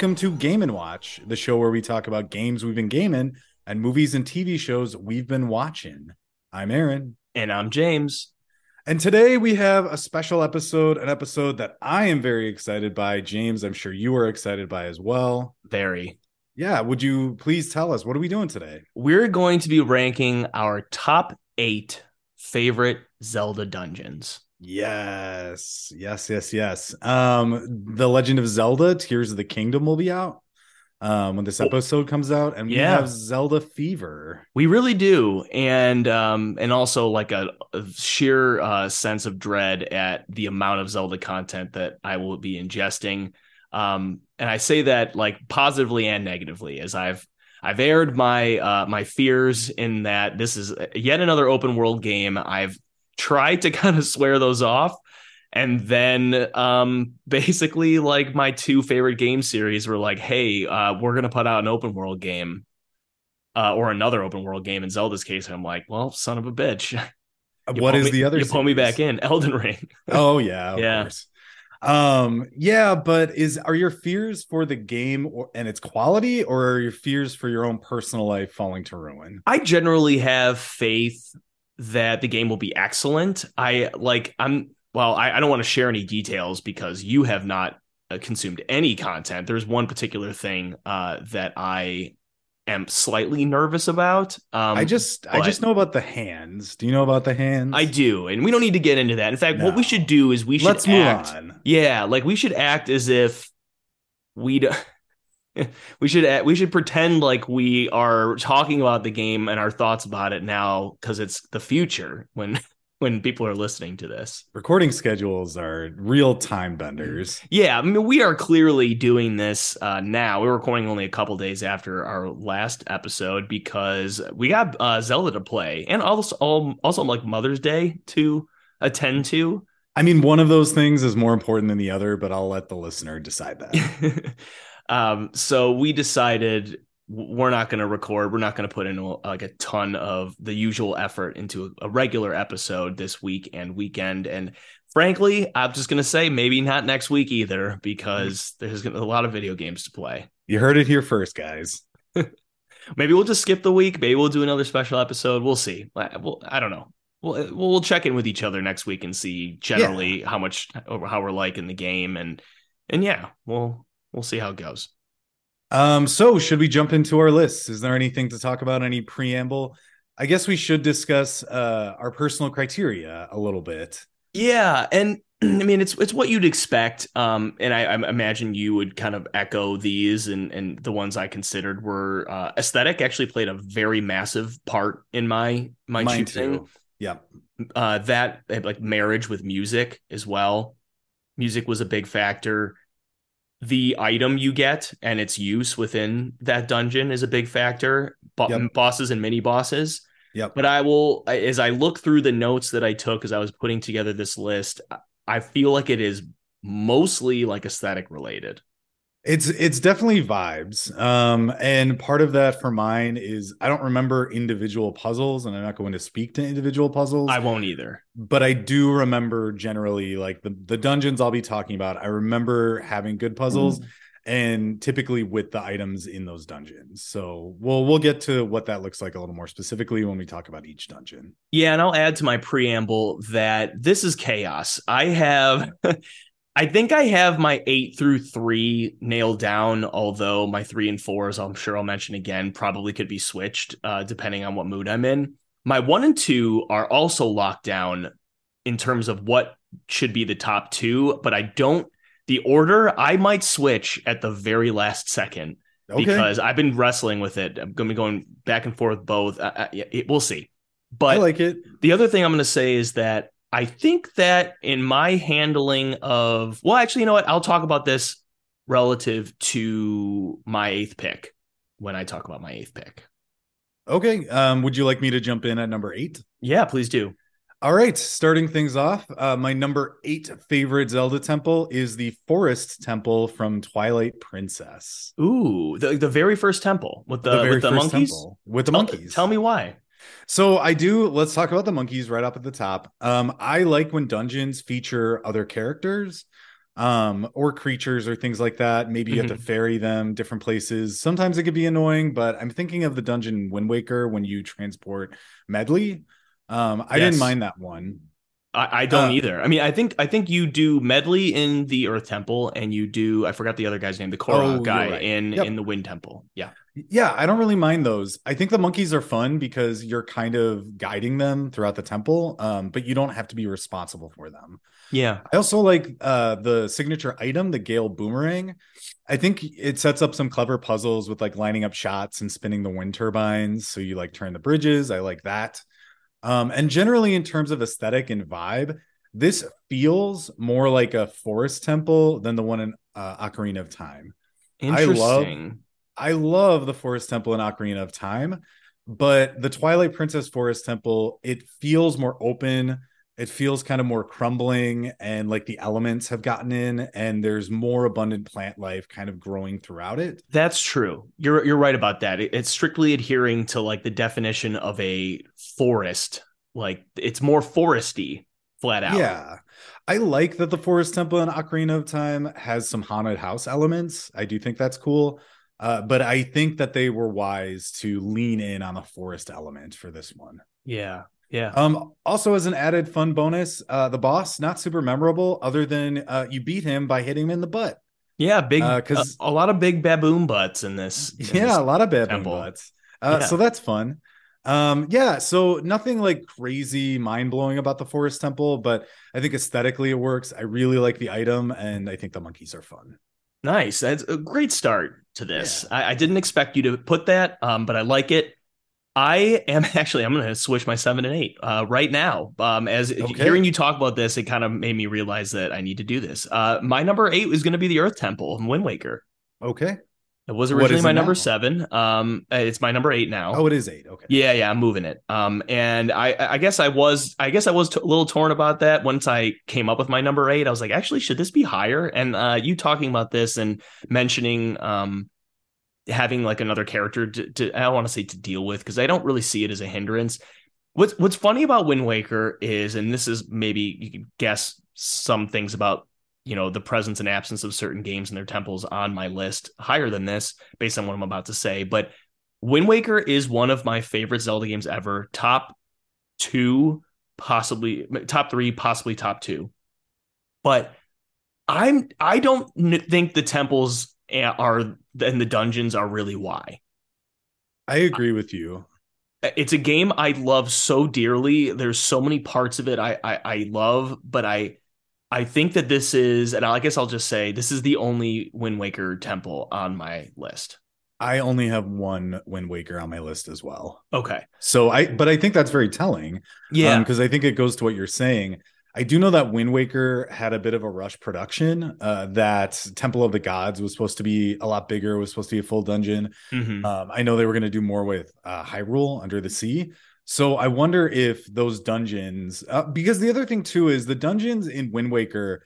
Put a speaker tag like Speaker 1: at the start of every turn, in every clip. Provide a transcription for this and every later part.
Speaker 1: Welcome to Game and Watch, the show where we talk about games we've been gaming and movies and TV shows we've been watching. I'm Aaron.
Speaker 2: And I'm James.
Speaker 1: And today we have a special episode, an episode that I am very excited by. James, I'm sure you are excited by as well.
Speaker 2: Very.
Speaker 1: Yeah. Would you please tell us what are we doing today?
Speaker 2: We're going to be ranking our top eight favorite Zelda dungeons.
Speaker 1: Yes. Yes, yes, yes. Um, The Legend of Zelda Tears of the Kingdom will be out um when this episode comes out and we have Zelda Fever.
Speaker 2: We really do, and um, and also like a, a sheer uh, sense of dread at the amount of Zelda content that I will be ingesting. Um, and I say that like positively and negatively, as I've I've aired my uh, my fears in that this is yet another open world game. I've tried to kind of swear those off. And then um basically like my two favorite game series were like, hey, uh, we're gonna put out an open world game uh, or another open world game in Zelda's case. And I'm like, well, son of a bitch. You
Speaker 1: what
Speaker 2: me-
Speaker 1: the other
Speaker 2: You pull me back in Elden Ring.
Speaker 1: Oh yeah, of
Speaker 2: Yeah.
Speaker 1: course. Um, yeah, but is are your fears for the game or, and its quality, or are your fears for your own personal life falling to ruin?
Speaker 2: I generally have faith that the game will be excellent. I like, I'm, well, I, I don't want to share any details because you have not uh, consumed any content. There's one particular thing uh, that I am slightly nervous about. Um,
Speaker 1: I just I just know about the hands. Do you know about the hands?
Speaker 2: I do, and we don't need to get into that. In fact, what we should do is we should
Speaker 1: Let's move
Speaker 2: act.
Speaker 1: on.
Speaker 2: Yeah, like we should act as if we do, we should we should pretend like we are talking about the game and our thoughts about it now because it's the future when when people are listening to this.
Speaker 1: Recording schedules are real time benders.
Speaker 2: Yeah, I mean we are clearly doing this uh, now. We're recording only a couple days after our last episode because we got uh, Zelda to play and also also like Mother's Day to attend to.
Speaker 1: I mean, one of those things is more important than the other, but I'll let the listener decide that.
Speaker 2: um, so we decided we're not going to record. We're not going to put in like a ton of the usual effort into a, a regular episode this week and weekend. And frankly, I'm just going to say maybe not next week either because there's a lot of video games to play.
Speaker 1: you heard it here first, guys.
Speaker 2: Maybe we'll just skip the week. Maybe we'll do another special episode. We'll see. Well, I don't know. We'll, we'll check in with each other next week and see generally how much how we're liking the game and and yeah, we'll we'll see how it goes.
Speaker 1: Um, so should we jump into our lists? Is there anything to talk about? Any preamble? I guess we should discuss uh our personal criteria a little bit.
Speaker 2: Yeah, and I mean it's it's what you'd expect. Um, and I, I imagine you would kind of echo these, and and the ones I considered were uh, aesthetic. Actually, played a very massive part in my my
Speaker 1: Mine
Speaker 2: choosing.
Speaker 1: too. Yeah.
Speaker 2: Uh, that like marriage with music as well. Music was a big factor. The item you get and its use within that dungeon is a big factor. Bo-
Speaker 1: Yep.
Speaker 2: Bosses and mini bosses.
Speaker 1: Yep.
Speaker 2: But I will, as I look through the notes that I took as I was putting together this list, I- I feel like it is mostly like aesthetic related.
Speaker 1: It's it's definitely vibes. Um, and part of that for mine is I don't remember individual puzzles, and I'm not going to speak to individual puzzles.
Speaker 2: I won't either.
Speaker 1: but I do remember generally like the the dungeons I'll be talking about. I remember having good puzzles and typically with the items in those dungeons. So we'll we'll get to what that looks like a little more specifically when we talk about each dungeon.
Speaker 2: Yeah, and I'll add to my preamble that this is chaos. I have I think I have my 8 through 3 nailed down, although my 3 and 4s I'm sure I'll mention again probably could be switched uh, depending on what mood I'm in. My 1 and 2 are also locked down in terms of what should be the top 2, but I don't the order I might switch at the very last second
Speaker 1: Okay.
Speaker 2: because I've been wrestling with it. I'm going to be going back and forth both. Uh, yeah, it, we'll see. But I
Speaker 1: like it.
Speaker 2: the other thing I'm going to say is that I think that in my handling of, well, actually, you know what? I'll talk about this relative to my eighth pick when I talk about my eighth pick.
Speaker 1: Okay. Um, would you like me to jump in at number eight?
Speaker 2: Yeah, please do.
Speaker 1: All right, starting things off, uh, my number eight favorite Zelda temple is the Forest Temple from Twilight Princess.
Speaker 2: Ooh, the, the very first temple with the,
Speaker 1: very
Speaker 2: with the monkeys.
Speaker 1: temple with the
Speaker 2: Tell-
Speaker 1: monkeys.
Speaker 2: Tell me why.
Speaker 1: So I do. Let's talk about the monkeys right up at the top. Um, I like when dungeons feature other characters. um, or creatures or things like that. Maybe you have to ferry them different places. Sometimes it could be annoying, but I'm thinking of the dungeon Wind Waker when you transport Medley. Um, I
Speaker 2: Yes.
Speaker 1: didn't mind that one.
Speaker 2: I, I don't
Speaker 1: Uh,
Speaker 2: either. I mean, I think I think you do medley in the Earth Temple, and you do I forgot the other guy's name, the
Speaker 1: Oh,
Speaker 2: Korra
Speaker 1: you're
Speaker 2: guy
Speaker 1: right.
Speaker 2: in
Speaker 1: Yep.
Speaker 2: in the Wind Temple. Yeah,
Speaker 1: Yeah, I don't really mind those. I think the monkeys are fun because you're kind of guiding them throughout the temple, um, but you don't have to be responsible for them.
Speaker 2: yeah,
Speaker 1: I also like uh, the signature item, the Gale Boomerang. I think it sets up some clever puzzles with like lining up shots and spinning the wind turbines. So you like turn the bridges. I like that. Um, and generally, in terms of aesthetic and vibe, this feels more like a forest temple than the one in uh, Ocarina of Time. I love-
Speaker 2: interesting.
Speaker 1: I love the Forest Temple in Ocarina of Time, but the Twilight Princess Forest Temple, it feels more open. It feels kind of more crumbling, and like the elements have gotten in, and there's more abundant plant life kind of growing throughout it.
Speaker 2: That's true. You're you're right about that. It- it's strictly adhering to like the definition of a forest. Like it's more foresty, flat out.
Speaker 1: Yeah. I like that the Forest Temple in Ocarina of Time has some haunted house elements. I do think that's cool. Uh, but I think that they were wise to lean in on the forest element for this one.
Speaker 2: yeah, yeah.
Speaker 1: Um, also as an added fun bonus, uh, the boss not super memorable, other than uh, you beat him by hitting him in the butt.
Speaker 2: Yeah, big
Speaker 1: Uh,
Speaker 2: a, a lot of big baboon butts in this. in
Speaker 1: yeah,
Speaker 2: this-
Speaker 1: a lot of baboon
Speaker 2: temple.
Speaker 1: butts. Uh,
Speaker 2: Yeah.
Speaker 1: So that's fun. Um, yeah, so nothing like crazy mind blowing about the forest temple, but I think aesthetically it works. I really like the item, and I think the monkeys are fun.
Speaker 2: Nice. That's a great start to this. I, I didn't expect you to put that, um, but I like it. I am actually I'm going to switch my seven and eight uh, right now. Um, as
Speaker 1: Okay.
Speaker 2: hearing you talk about this, it kind of made me realize that I need to do this. Uh, my number eight is going to be the Earth Temple of Wind Waker.
Speaker 1: Okay.
Speaker 2: It was originally my
Speaker 1: it
Speaker 2: number
Speaker 1: now?
Speaker 2: seven. Um, it's my number eight now.
Speaker 1: Oh, it is eight. Okay.
Speaker 2: Yeah, yeah, I'm moving it. Um, and I, I guess I was, I guess I was t- a little torn about that. Once I came up with my number eight, I was like, actually, should this be higher? And uh, you talking about this and mentioning, um, having like another character to, to I don't want to say to deal with because I don't really see it as a hindrance. What's What's funny about Wind Waker is, and this is maybe you can guess some things about you know the presence and absence of certain games and their temples on my list higher than this based on what I'm about to say, but Wind Waker is one of my favorite Zelda games ever. Top two, possibly top three, possibly top two. But I'm I don't think the temples are and the dungeons are really why.
Speaker 1: I agree with you.
Speaker 2: It's a game I love so dearly. There's so many parts of it I I, I love, but I I think that this is, and I guess I'll just say this is the only Wind Waker temple on my list.
Speaker 1: I only have one Wind Waker on my list as well.
Speaker 2: Okay.
Speaker 1: So I, but I think that's very telling.
Speaker 2: Yeah.
Speaker 1: because I think it goes to what you're saying. I do know that Wind Waker had a bit of a rush production. Uh, that Temple of the Gods was supposed to be a lot bigger. Was supposed to be a full dungeon.
Speaker 2: Mhm.
Speaker 1: Um, I know they were going to do more with uh, Hyrule Under the Sea. So I wonder if those dungeons, uh, because the other thing too is the dungeons in Wind Waker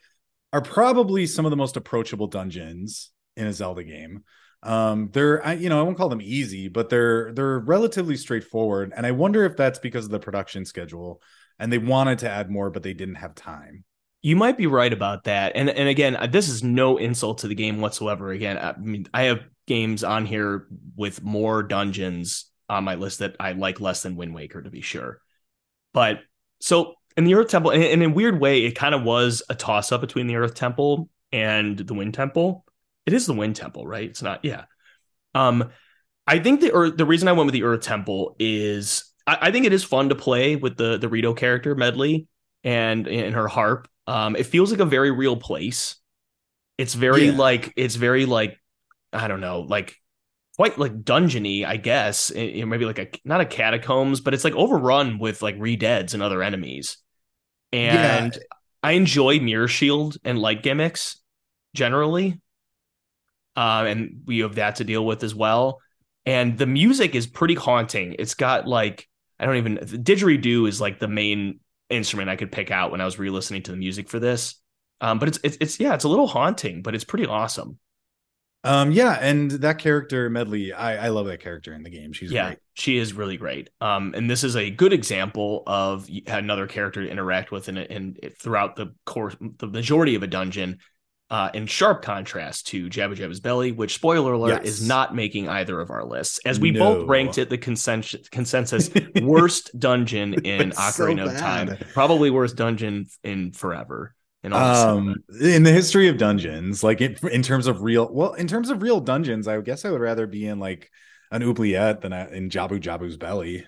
Speaker 1: are probably some of the most approachable dungeons in a Zelda game. Um, they're I, you know I won't call them easy, but they're they're relatively straightforward, and I wonder if that's because of the production schedule and they wanted to add more, but they didn't have time.
Speaker 2: You might be right about that. And and again, uh, this is no insult to the game whatsoever. Again, I mean, I have games on here with more dungeons on my list that I like less than Wind Waker to be sure. But so in the Earth Temple, and in a weird way, it kind of was a toss up between the Earth Temple and the Wind Temple. It is the Wind Temple, right? It's not, yeah. Um, I think the Earth, the reason I went with the Earth Temple is I, I think it is fun to play with the the Rito character Medley and in her harp. Um, it feels like a very real place. It's very
Speaker 1: Yeah.
Speaker 2: like it's very like I don't know, like quite like dungeony, I guess. It, it maybe like a not a catacombs, but it's like overrun with like re-deads and other enemies. And I enjoy mirror shield and light gimmicks generally. Um, and we have that to deal with as well. And the music is pretty haunting. It's got like I don't even the didgeridoo is like the main instrument I could pick out when I was re-listening to the music for this. Um, but it's it's it's yeah, it's a little haunting, but it's pretty awesome.
Speaker 1: Um, yeah, and that character Medley, I I love that character in the game. She's
Speaker 2: yeah,
Speaker 1: great.
Speaker 2: she is really great. Um, and this is a good example of another character to interact with in, in throughout the course, the majority of a dungeon. uh, in sharp contrast to Jabu-Jabu's Belly, which spoiler alert
Speaker 1: Yes.
Speaker 2: is not making either of our lists, as we
Speaker 1: No.
Speaker 2: both ranked it the consensus consensus worst dungeon in
Speaker 1: It's so
Speaker 2: Ocarina of Time, probably worst dungeon in forever. In
Speaker 1: um in the history of dungeons like in, in terms of real well in terms of real dungeons i guess i would rather be in like an oubliette than I- in jabu jabu's belly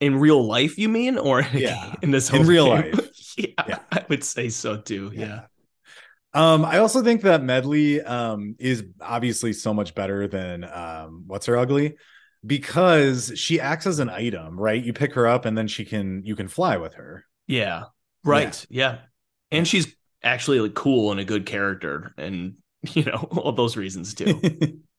Speaker 2: in real life, you mean, or
Speaker 1: Yeah.
Speaker 2: in this
Speaker 1: In real
Speaker 2: game?
Speaker 1: life.
Speaker 2: yeah,
Speaker 1: Yeah.
Speaker 2: I would say so too. Yeah.
Speaker 1: um i also think that medley um is obviously so much better than um what's her ugly because she acts as an item right you pick her up and then she can you can fly with her
Speaker 2: Yeah. Right. Yeah. And she's actually like cool and a good character, and you know all those reasons too.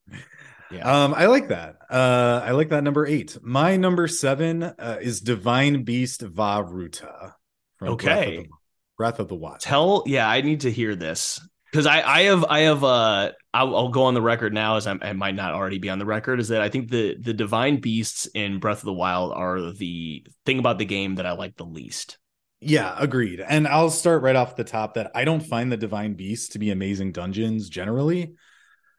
Speaker 2: Yeah.
Speaker 1: Um, I like that. Uh, I like that number eight. My number seven uh, is Divine Beast Vah Ruta. from Breath of
Speaker 2: Okay.
Speaker 1: the- Breath of the Wild.
Speaker 2: Tell. Yeah, I need to hear this because I I have I have uh I'll, I'll go on the record now as I'm, I might not already be on the record is that I think the the divine beasts in Breath of the Wild are the thing about the game that I like the least.
Speaker 1: Yeah, agreed. And I'll start right off the top that I don't find the Divine Beast to be amazing dungeons generally.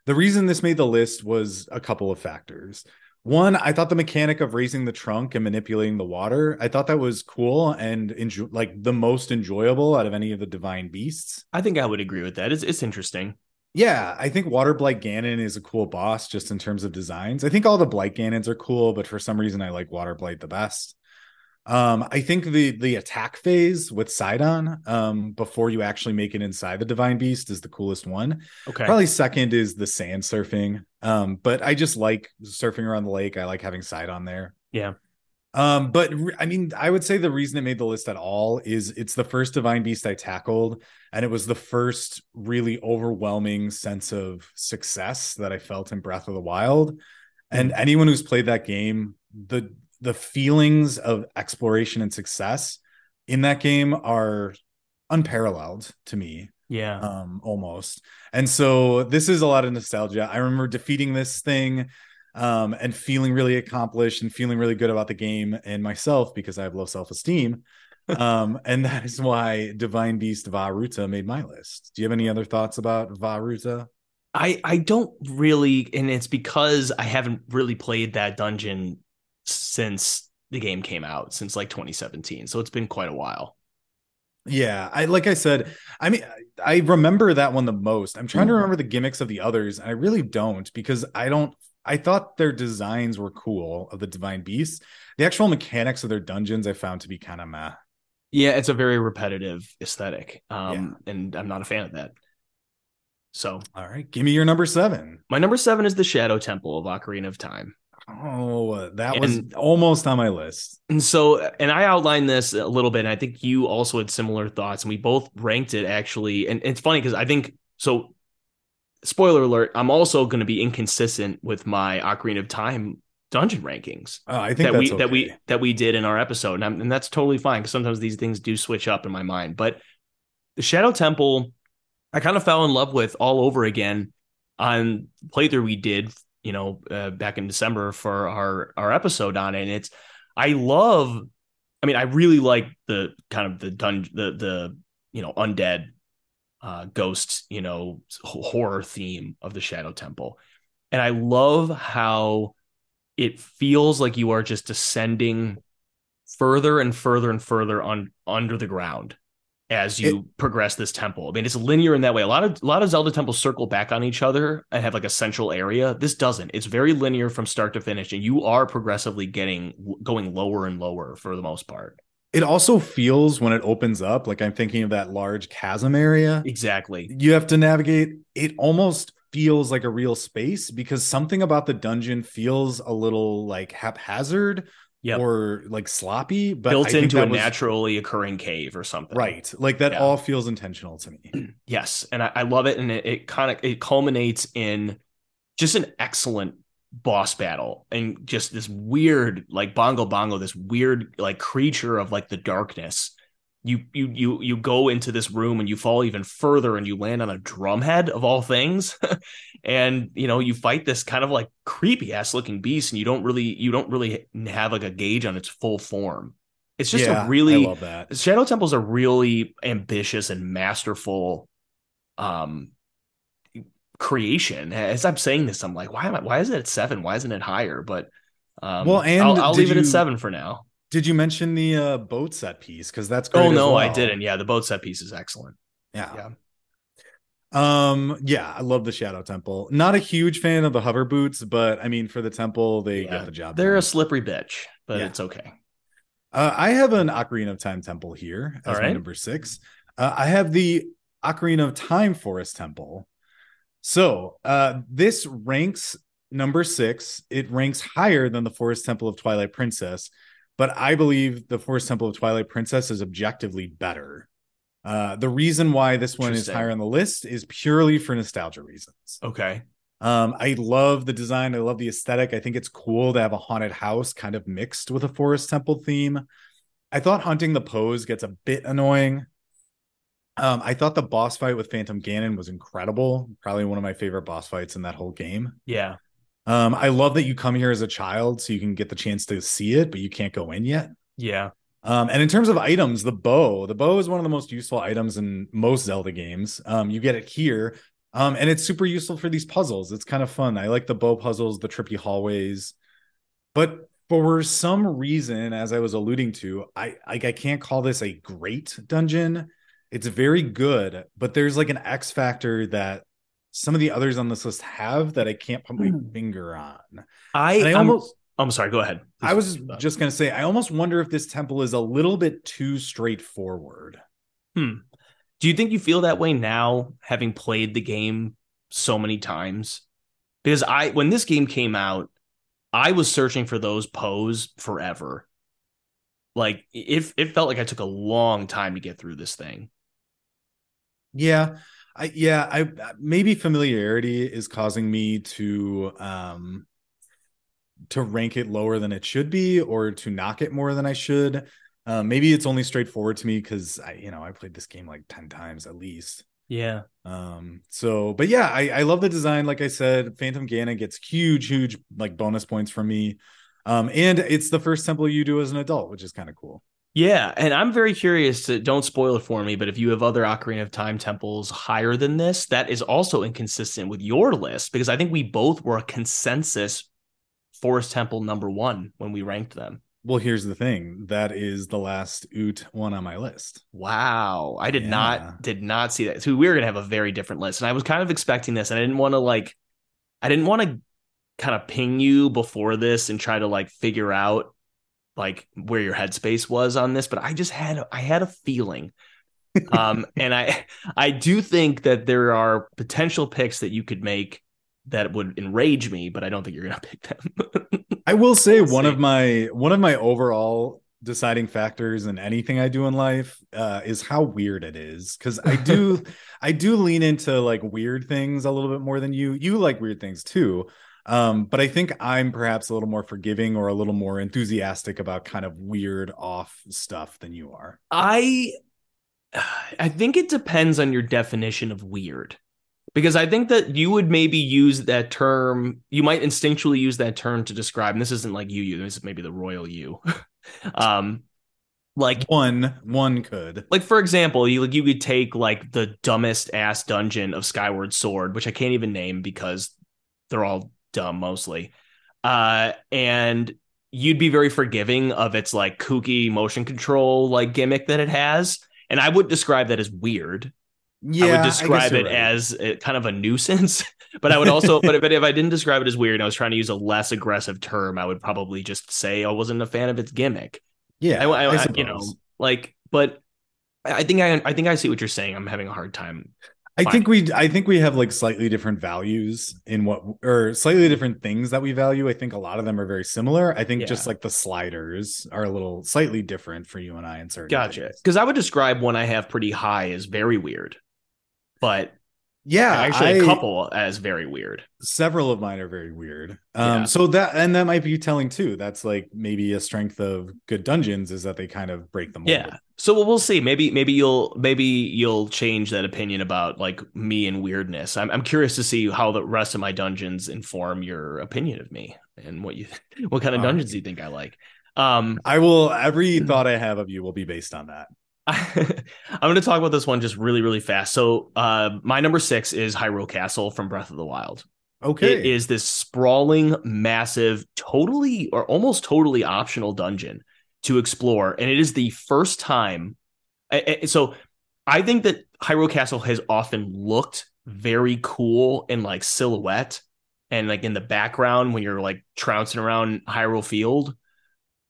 Speaker 1: The reason this made the list was a couple of factors. One, I thought the mechanic of raising the trunk and manipulating the water, I thought that was cool and enjo- like the most enjoyable out of any of the divine beasts.
Speaker 2: I think I would agree with that. It's it's interesting.
Speaker 1: Yeah, I think Water Blight Ganon is a cool boss just in terms of designs. I think all the Blight Ganons are cool, but for some reason I like Water Blight the best. Um, I think the the attack phase with Sidon, um, before you actually make it inside the Divine Beast is the coolest one.
Speaker 2: Okay.
Speaker 1: Probably second is the sand surfing. Um, but I just like surfing around the lake. I like having Sidon there.
Speaker 2: Yeah.
Speaker 1: Um, but re- I mean, I would say the reason it made the list at all is it's the first divine beast I tackled, and it was the first really overwhelming sense of success that I felt in Breath of the Wild. And anyone who's played that game, the the feelings of exploration and success in that game are unparalleled to me
Speaker 2: Yeah.
Speaker 1: um almost. And so this is a lot of nostalgia. I remember defeating this thing um and feeling really accomplished and feeling really good about the game and myself because i have low self-esteem um and that is why divine beast Vah Ruta made my list. Do you have any other thoughts about Vah Ruta?
Speaker 2: I I don't really, and it's because I haven't really played that dungeon since the game came out, since like 2017. So it's been quite a while.
Speaker 1: yeah i like i said i mean i remember that one the most i'm trying to remember the gimmicks of the others and i really don't because i don't I thought their designs were cool of the divine beasts. The actual mechanics of their dungeons I found to be kind of meh.
Speaker 2: Yeah, it's a very repetitive aesthetic, um, and I'm not a fan of that. So
Speaker 1: All right, give me your number seven.
Speaker 2: my number seven is the Shadow Temple of Ocarina of Time.
Speaker 1: Oh, that was almost on my list.
Speaker 2: And so, and I outlined this a little bit. And I think you also had similar thoughts, and we both ranked it actually. And it's funny because I think so. Spoiler alert: I'm also going to be inconsistent with my Ocarina of Time dungeon rankings
Speaker 1: Oh, I think
Speaker 2: that we
Speaker 1: that's
Speaker 2: that we that we did in our episode, and, I'm, and that's totally fine because sometimes these things do switch up in my mind. But the Shadow Temple, I kind of fell in love with all over again on playthrough we did, you know, uh, back in December for our our episode on it. And it's I love, I mean, I really like the kind of the dungeon, the the you know undead, uh, ghost, you know, horror theme of the Shadow Temple, and I love how it feels like you are just descending further and further and further on under the ground as you progress this temple. I mean, it's linear in that way. A lot of a lot of Zelda temples circle back on each other and have like a central area. This doesn't. It's very linear from start to finish, and you are progressively getting going lower and lower for the most part.
Speaker 1: It also feels when it opens up, like I'm thinking of that large chasm area.
Speaker 2: Exactly.
Speaker 1: You have to navigate. It almost feels like a real space because something about the dungeon feels a little like haphazard
Speaker 2: Yep.
Speaker 1: or like sloppy, but
Speaker 2: Built into a
Speaker 1: was-
Speaker 2: naturally occurring cave or something.
Speaker 1: right. Like that
Speaker 2: Yeah.
Speaker 1: all feels intentional to me.
Speaker 2: Yes, and I, I love it, and it, it kind of it culminates in just an excellent boss battle and just this weird like bongo bongo this weird like creature of like the darkness you you you you go into this room and you fall even further and you land on a drumhead of all things and you know you fight this kind of like creepy ass looking beast and you don't really you don't really have like a gauge on its full form it's just
Speaker 1: Yeah,
Speaker 2: a really
Speaker 1: I love that.
Speaker 2: Shadow Temple's a really ambitious and masterful um creation. As I'm saying this, I'm like, why am I? Why is it at seven? Why isn't it higher? But um,
Speaker 1: Well, and
Speaker 2: I'll, I'll leave it at seven for now.
Speaker 1: Did you mention the uh, boat set piece? Because that's great.
Speaker 2: Oh no, I didn't. Yeah, the boat set piece is excellent.
Speaker 1: Yeah.
Speaker 2: Yeah.
Speaker 1: Um. Yeah, I love the Shadow Temple. Not a huge fan of the hover boots, but I mean, for the temple, they
Speaker 2: Yeah,
Speaker 1: get the job.
Speaker 2: They're
Speaker 1: done.
Speaker 2: a slippery bitch, but
Speaker 1: Yeah.
Speaker 2: it's okay.
Speaker 1: Uh, I have an Ocarina of Time temple here as
Speaker 2: All
Speaker 1: my number six. Uh, I have the Ocarina of Time Forest Temple. So uh, this ranks number six. It ranks higher than the Forest Temple of Twilight Princess, but I believe the Forest Temple of Twilight Princess is objectively better. Uh, the reason why this one is higher on the list is purely for nostalgia reasons.
Speaker 2: Okay.
Speaker 1: Um, I love the design. I love the aesthetic. I think it's cool to have a haunted house kind of mixed with a forest temple theme. I thought hunting the Poes gets a bit annoying. Um, I thought the boss fight with Phantom Ganon was incredible. Probably one of my favorite boss fights in that whole game.
Speaker 2: Yeah.
Speaker 1: Um, I love that you come here as a child so you can get the chance to see it, but you can't go in yet.
Speaker 2: Yeah.
Speaker 1: Um, and in terms of items, the bow, the bow is one of the most useful items in most Zelda games. Um, you get it here. Um, and it's super useful for these puzzles. It's kind of fun. I like the bow puzzles, the trippy hallways. But for some reason, as I was alluding to, I like I can't call this a great dungeon. It's very good, but there's like an X factor that some of the others on this list have that I can't put my finger on.
Speaker 2: I,
Speaker 1: I almost
Speaker 2: I'm sorry. Go ahead.
Speaker 1: I was just gonna say, I almost wonder if this temple is a little bit too straightforward. Hmm.
Speaker 2: Do you think you feel that way now, having played the game so many times? Because I, when this game came out, I was searching for those Poes forever. Like it, it felt like I took a long time to get through this thing.
Speaker 1: Yeah, I yeah, I maybe familiarity is causing me to um to rank it lower than it should be, or to knock it more than I should. Uh, maybe it's only straightforward to me because I, you know, I played this game like ten times at least.
Speaker 2: Yeah.
Speaker 1: Um, so but yeah, I, I love the design. Like I said, Phantom Ganon gets huge, huge like bonus points from me. Um, and it's the first temple you do as an adult, which is kind of cool.
Speaker 2: Yeah, and I'm very curious to don't spoil it for me, but if you have other Ocarina of Time temples higher than this, that is also inconsistent with your list because I think we both were a consensus Forest Temple number one when we ranked them.
Speaker 1: Well, here's the thing. That is the last Oot one on my list.
Speaker 2: Wow, I did
Speaker 1: Yeah.
Speaker 2: not did not see that. So we were gonna have a very different list, and I was kind of expecting this, and I didn't want to like, I didn't want to kind of ping you before this and try to like figure out like where your headspace was on this, but I just had I had a feeling. um and I I do think that there are potential picks that you could make that would enrage me, but I don't think you're gonna pick them.
Speaker 1: I will say one of my one of my overall deciding factors in anything I do in life uh, is how weird it is. Because I do I do lean into like weird things a little bit more than you. You like weird things too. Um, but I think I'm perhaps a little more forgiving or a little more enthusiastic about kind of weird off stuff than you are.
Speaker 2: I I think it depends on your definition of weird. Because I think that you would maybe use that term, you might instinctually use that term to describe, and this isn't like you, you, this is maybe the royal you. um like
Speaker 1: One one could.
Speaker 2: like for example, you like you could take like the dumbest ass dungeon of Skyward Sword, which I can't even name because they're all dumb mostly. Uh and you'd be very forgiving of its like kooky motion control like gimmick that it has. And I would describe that as weird.
Speaker 1: Yeah,
Speaker 2: I would describe
Speaker 1: you're
Speaker 2: it
Speaker 1: right.
Speaker 2: as a, kind of a nuisance. but I would also, but, but if I didn't describe it as weird and I was trying to use a less aggressive term, I would probably just say I wasn't a fan of its gimmick.
Speaker 1: yeah.
Speaker 2: I, I,
Speaker 1: I
Speaker 2: I- you know, like, but I I think I, I think I see what you're saying. I'm having a hard time.
Speaker 1: I think we I think we have like slightly different values in what or slightly different things that we value. I think a lot of them are very similar. I think
Speaker 2: Yeah.
Speaker 1: just like the sliders are a little slightly different for you and I in certain
Speaker 2: Gotcha. Because I would describe one I have pretty high as very weird, but
Speaker 1: Yeah,
Speaker 2: actually a
Speaker 1: I-
Speaker 2: couple as very weird.
Speaker 1: several of mine are very weird. Um
Speaker 2: Yeah.
Speaker 1: so that and that might be telling too. That's like maybe a strength of good dungeons is that they kind of break the mold.
Speaker 2: Yeah. So we'll- we'll see. Maybe maybe you'll maybe you'll change that opinion about like me and weirdness. I'm I'm curious to see how the rest of my dungeons inform your opinion of me and what you what kind of dungeons do you think I like. Um
Speaker 1: I will every thought I have of you will be based on that.
Speaker 2: I'm going to talk about this one just really, really fast. So, uh, my number six is Hyrule Castle from Breath of the Wild.
Speaker 1: Okay.
Speaker 2: It is this sprawling, massive, totally or almost totally optional dungeon to explore. And it is the first time. So, I think that Hyrule Castle has often looked very cool in like silhouette and like in the background when you're like trouncing around Hyrule Field.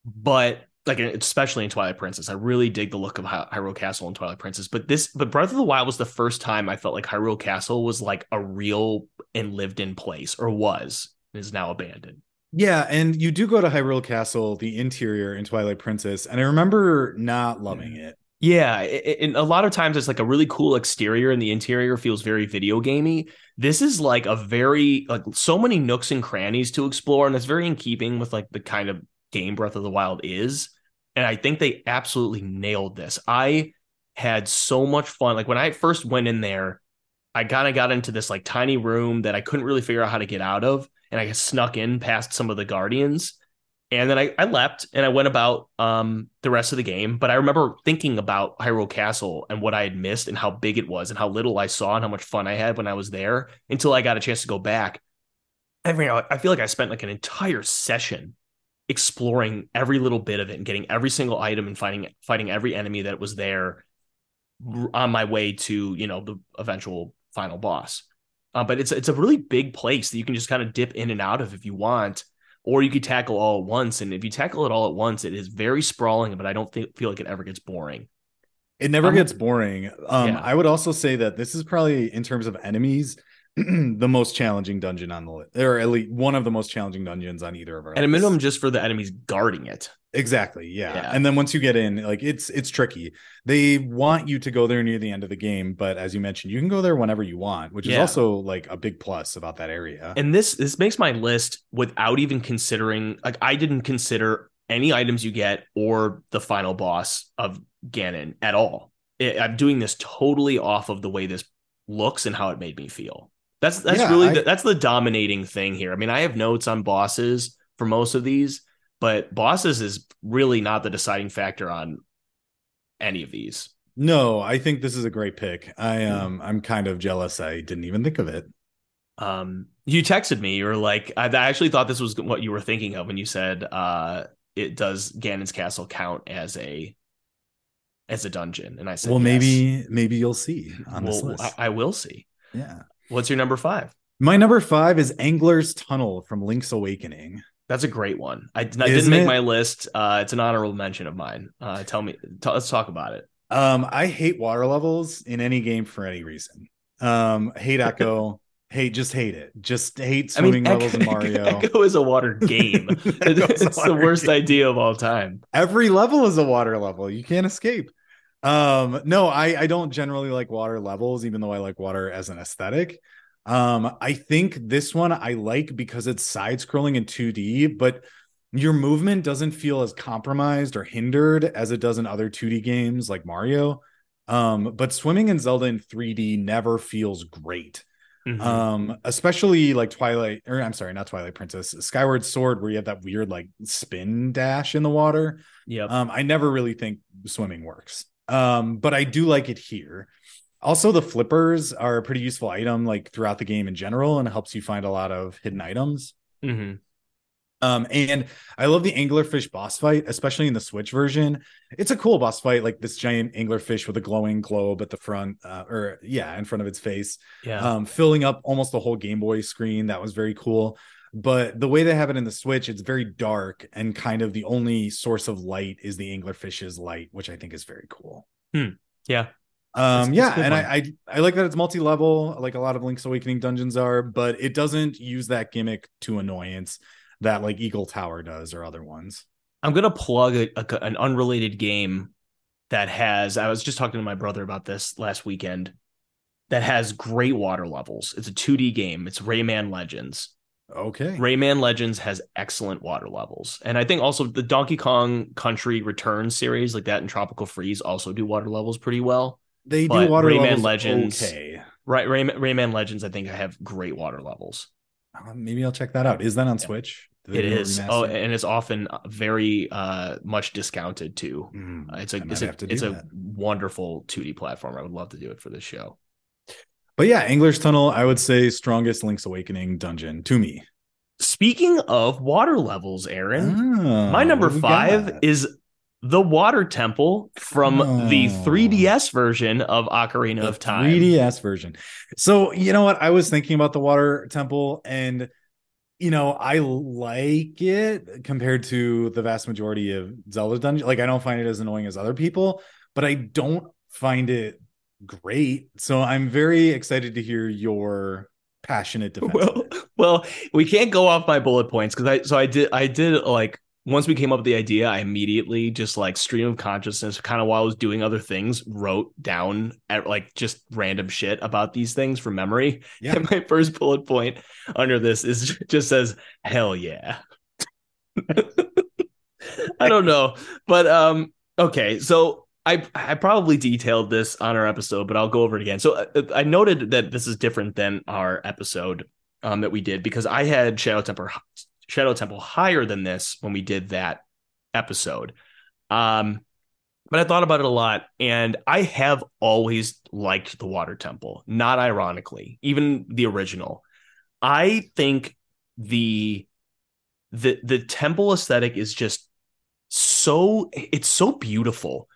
Speaker 2: But like especially in Twilight Princess. I really dig the look of Hyrule Castle and Twilight Princess. But this, but Breath of the Wild was the first time I felt like Hyrule Castle was like a real and lived in place, or was is now abandoned.
Speaker 1: Yeah, and you do go to Hyrule Castle, the interior in Twilight Princess, and I remember not loving it.
Speaker 2: Yeah, and a lot of times it's like a really cool exterior, and the interior feels very video gamey. This is like a very like so many nooks and crannies to explore, and it's very in keeping with like the kind of game Breath of the Wild is. And I think they absolutely nailed this. I had so much fun. Like when I first went in there, I kind of got into this like tiny room that I couldn't really figure out how to get out of. And I snuck in past some of the guardians. And then I, I left and I went about um, the rest of the game. But I remember thinking about Hyrule Castle and what I had missed and how big it was and how little I saw and how much fun I had when I was there until I got a chance to go back. I mean, I feel like I spent like an entire session exploring every little bit of it and getting every single item and fighting fighting every enemy that was there on my way to you know the eventual final boss. Uh, but it's it's a really big place that you can just kind of dip in and out of if you want, or you could tackle all at once. And if you tackle it all at once, it is very sprawling, but I don't think, feel like it ever gets boring.
Speaker 1: It never um, gets boring. Um, yeah. I would also say that this is probably in terms of enemies the most challenging dungeon on the list, or at least one of the most challenging dungeons on either of our.
Speaker 2: At lists. a minimum, just for the enemies guarding it.
Speaker 1: Exactly. Yeah. yeah. And then once you get in, like it's it's tricky. They want you to go there near the end of the game, but as you mentioned, you can go there whenever you want, which yeah. is also like a big plus about that area.
Speaker 2: And this this makes my list without even considering like I didn't consider any items you get or the final boss of Ganon at all. I'm doing this totally off of the way this looks and how it made me feel. That's that's yeah, really I, the, that's the dominating thing here. I mean, I have notes on bosses for most of these, but bosses is really not the deciding factor on any of these.
Speaker 1: No, I think this is a great pick. I hmm. um I'm kind of jealous I didn't even think of it.
Speaker 2: Um you texted me, you were like I, I actually thought this was what you were thinking of when you said uh it does Ganon's castle count as a as a dungeon and I said
Speaker 1: Well, yes. maybe maybe you'll see on well, this list.
Speaker 2: I, I will see.
Speaker 1: Yeah.
Speaker 2: What's your number five?
Speaker 1: My number five is Angler's Tunnel from Link's Awakening.
Speaker 2: That's a great one. I, I didn't make it? my list. Uh, it's an honorable mention of mine. Uh, tell me, t- let's talk about it.
Speaker 1: Um, I hate water levels in any game for any reason. Um, hate Ecco. hate, just hate it. Just hate swimming I mean, levels Ecco, in Mario.
Speaker 2: Ecco is a water game. it's water the worst game. idea of all time.
Speaker 1: Every level is a water level. You can't escape. Um, no, I, I don't generally like water levels, even though I like water as an aesthetic. Um, I think this one I like because it's side scrolling in 2D, but your movement doesn't feel as compromised or hindered as it does in other 2D games like Mario. Um, but swimming in Zelda in 3D never feels great. Mm-hmm. Um, especially like Twilight, or I'm sorry, not Twilight Princess, Skyward Sword, where you have that weird like spin dash in the water.
Speaker 2: Yeah.
Speaker 1: Um, I never really think swimming works. Um, but I do like it here. Also, the flippers are a pretty useful item like throughout the game in general, and it helps you find a lot of hidden items.
Speaker 2: Mm-hmm.
Speaker 1: Um, and I love the anglerfish boss fight, especially in the Switch version. It's a cool boss fight, like this giant anglerfish with a glowing globe at the front, uh, or yeah, in front of its face.
Speaker 2: Yeah.
Speaker 1: Um, filling up almost the whole Game Boy screen. That was very cool. But the way they have it in the Switch, it's very dark and kind of the only source of light is the anglerfish's light, which I think is very cool.
Speaker 2: Hmm. Yeah.
Speaker 1: Um, yeah, and I, I I like that it's multi-level, like a lot of Link's Awakening dungeons are, but it doesn't use that gimmick to annoyance that like Eagle Tower does or other ones.
Speaker 2: I'm gonna plug a, a, an unrelated game that has. I was just talking to my brother about this last weekend. That has great water levels. It's a 2D game. It's Rayman Legends.
Speaker 1: Okay.
Speaker 2: Rayman Legends has excellent water levels. And I think also the Donkey Kong Country Return series, like that and Tropical Freeze, also do water levels pretty well.
Speaker 1: They but do water Rayman levels Legends. Okay.
Speaker 2: Right. Rayman, Rayman Legends, I think I have great water levels.
Speaker 1: Uh, maybe I'll check that out. Is that on Switch?
Speaker 2: It is. Oh, and it's often very uh, much discounted too.
Speaker 1: Mm,
Speaker 2: it's a it's a it's a wonderful 2D platform. I would love to do it for this show.
Speaker 1: But yeah, Angler's Tunnel, I would say strongest Link's Awakening dungeon to me.
Speaker 2: Speaking of water levels, Aaron, oh, my ah, number five is the water temple from oh. the 3DS version of Ocarina the of Time.
Speaker 1: 3DS version. So, you know what? I was thinking about the water temple and you know, I like it compared to the vast majority of Zelda dungeon. Like I don't find it as annoying as other people, but I don't find it great. So I'm very excited to hear your passionate defense.
Speaker 2: Well, well, we can't go off my bullet points because I so I did I did like once we came up with the idea, I immediately just like stream of consciousness, kind of while I was doing other things, wrote down at like just random shit about these things from memory. Yeah. And my first bullet point under this is just says, hell yeah. I don't know. But um, okay, so I I probably detailed this on our episode, but I'll go over it again. So uh, I noted that this is different than our episode um, that we did because I had Shadow Temple Shadow Temple higher than this when we did that episode. Um, but I thought about it a lot, and I have always liked the Water Temple. Not ironically, even the original. I think the the the temple aesthetic is just so it's so beautiful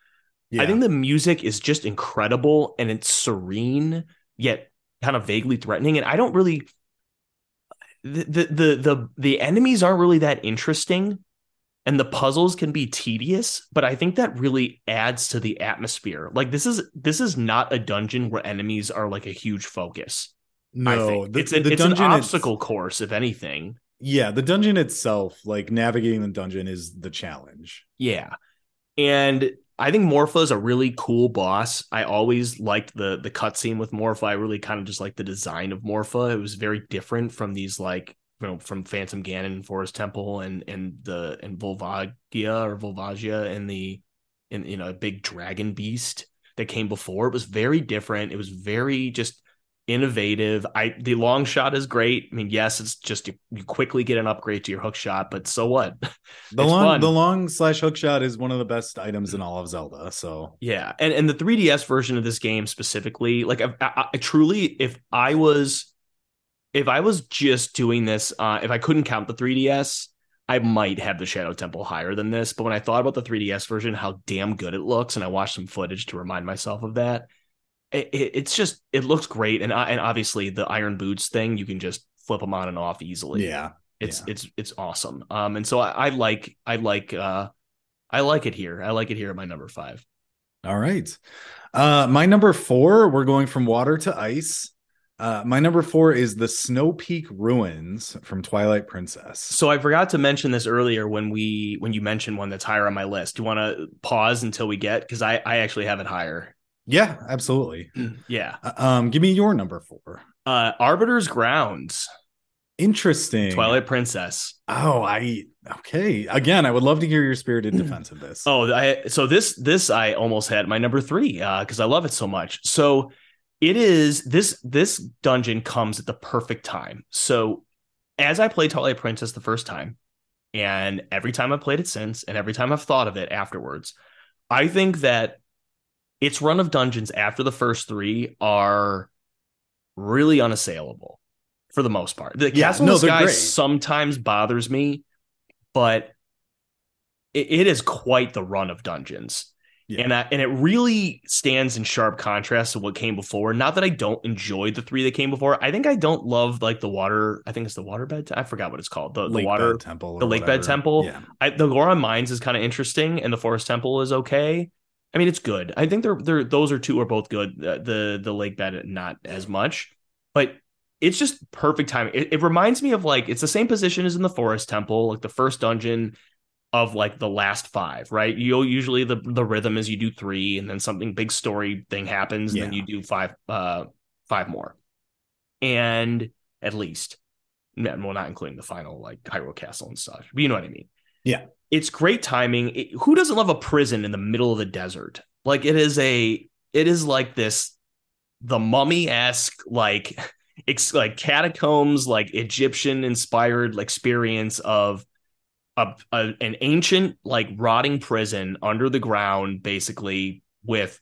Speaker 2: yeah. I think the music is just incredible and it's serene yet kind of vaguely threatening. And I don't really the the the the, the enemies aren't really that interesting and the puzzles can be tedious but i think that really adds to the atmosphere like this is this is not a dungeon where enemies are like a huge focus
Speaker 1: no
Speaker 2: the, it's, a, the it's an obstacle course if anything
Speaker 1: yeah the dungeon itself like navigating the dungeon is the challenge
Speaker 2: yeah and I think Morpha is a really cool boss. I always liked the the cutscene with Morpha. I really kind of just like the design of Morpha. It was very different from these like you know from Phantom Ganon, Forest Temple, and and the and Volvagia or Volvagia and the in you know a big dragon beast that came before. It was very different. It was very just innovative. I the long shot is great. I mean, yes, it's just you, you quickly get an upgrade to your hook shot, but so what?
Speaker 1: The long fun. the long slash hook shot is one of the best items in all of Zelda. So
Speaker 2: yeah, and and the 3DS version of this game specifically, like I, I, I truly, if I was if I was just doing this, uh, if I couldn't count the 3DS, I might have the Shadow Temple higher than this. But when I thought about the 3DS version, how damn good it looks, and I watched some footage to remind myself of that, it, it's just it looks great, and and obviously the iron boots thing you can just flip them on and off easily.
Speaker 1: Yeah,
Speaker 2: it's
Speaker 1: yeah.
Speaker 2: it's it's awesome. Um, and so I, I like I like uh I like it here. I like it here at my number five.
Speaker 1: All right, uh, my number four. We're going from water to ice. Uh, my number four is the Snow Peak Ruins from Twilight Princess.
Speaker 2: So I forgot to mention this earlier when we when you mentioned one that's higher on my list. Do you want to pause until we get because I I actually have it higher.
Speaker 1: Yeah, absolutely.
Speaker 2: yeah.
Speaker 1: Uh, um, give me your number four.
Speaker 2: Uh, Arbiter's Grounds.
Speaker 1: Interesting.
Speaker 2: Twilight Princess.
Speaker 1: Oh, I okay. Again, I would love to hear your spirited defense of this.
Speaker 2: Oh, I so this this I almost had my number three uh because I love it so much. So it is this this dungeon comes at the perfect time. So as I played Twilight Princess the first time, and every time I've played it since, and every time I've thought of it afterwards, I think that its run of dungeons after the first three are really unassailable for the most part. The yeah, Castle no, Sky sometimes bothers me, but it, it is quite the run of dungeons. Yeah. And I, and it really stands in sharp contrast to what came before. Not that I don't enjoy the three that came before. I think I don't love like the water. I think it's the waterbed. I forgot what it's called. The, the water
Speaker 1: temple.
Speaker 2: The lake bed temple. Yeah. I, the Goron Mines is kind of interesting, and the forest temple is okay. I mean, it's good. I think they're they're those are two are both good. The the, the lake bed not as much, but it's just perfect timing. It, it reminds me of like it's the same position as in the forest temple, like the first dungeon of like the last five, right? You'll usually the the rhythm is you do three, and then something big story thing happens, and yeah. then you do five uh five more, and at least, well, not including the final like Hyrule Castle and such, but you know what I mean.
Speaker 1: Yeah
Speaker 2: it's great timing. It, who doesn't love a prison in the middle of the desert? Like it is a, it is like this, the mummy esque. Like it's like catacombs, like Egyptian inspired like experience of a, a, an ancient like rotting prison under the ground, basically with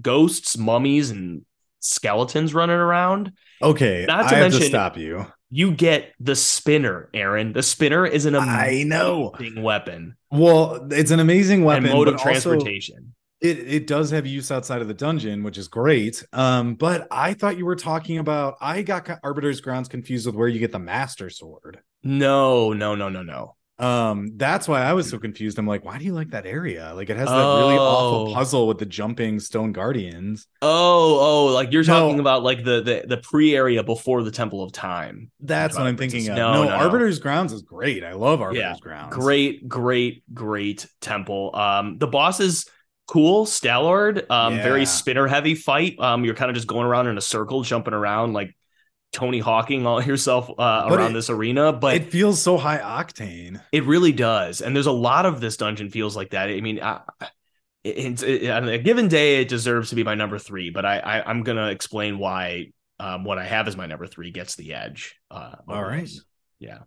Speaker 2: ghosts, mummies, and skeletons running around.
Speaker 1: Okay,
Speaker 2: Not to
Speaker 1: I have
Speaker 2: mention-
Speaker 1: to stop you.
Speaker 2: You get the spinner, Aaron. The spinner is an
Speaker 1: I
Speaker 2: amazing
Speaker 1: know.
Speaker 2: weapon
Speaker 1: Well, it's an amazing weapon,
Speaker 2: and mode of transportation.
Speaker 1: it it does have use outside of the dungeon, which is great. Um, but I thought you were talking about. I got Arbiter's Grounds confused with where you get the Master Sword.
Speaker 2: No, no, no, no, no.
Speaker 1: Um, that's why I was so confused. I'm like, why do you like that area? Like, it has that really awful
Speaker 2: Oh.
Speaker 1: puzzle with the jumping stone guardians.
Speaker 2: Oh, oh, like you're
Speaker 1: No.
Speaker 2: talking about like the the the pre area before the Temple of Time.
Speaker 1: That's what I'm thinking of. No,
Speaker 2: no, no.
Speaker 1: Arbiter's Grounds is great. I love Arbiter's
Speaker 2: Yeah,
Speaker 1: Grounds.
Speaker 2: Great, great, great temple. Um, the boss is cool, Stallord. Um,
Speaker 1: Yeah.
Speaker 2: very spinner heavy fight. Um, you're kind of just going around in a circle, jumping around like Tony Hawking all yourself uh, around
Speaker 1: it-
Speaker 2: this arena. But
Speaker 1: it feels so high octane.
Speaker 2: It really does, and there's a lot of this dungeon feels like that. I mean, I, it, it, on a given day, it deserves to be my number three, but I, I I'm gonna explain why um, what I have as my number three gets the edge. Uh,
Speaker 1: All right.
Speaker 2: yeah,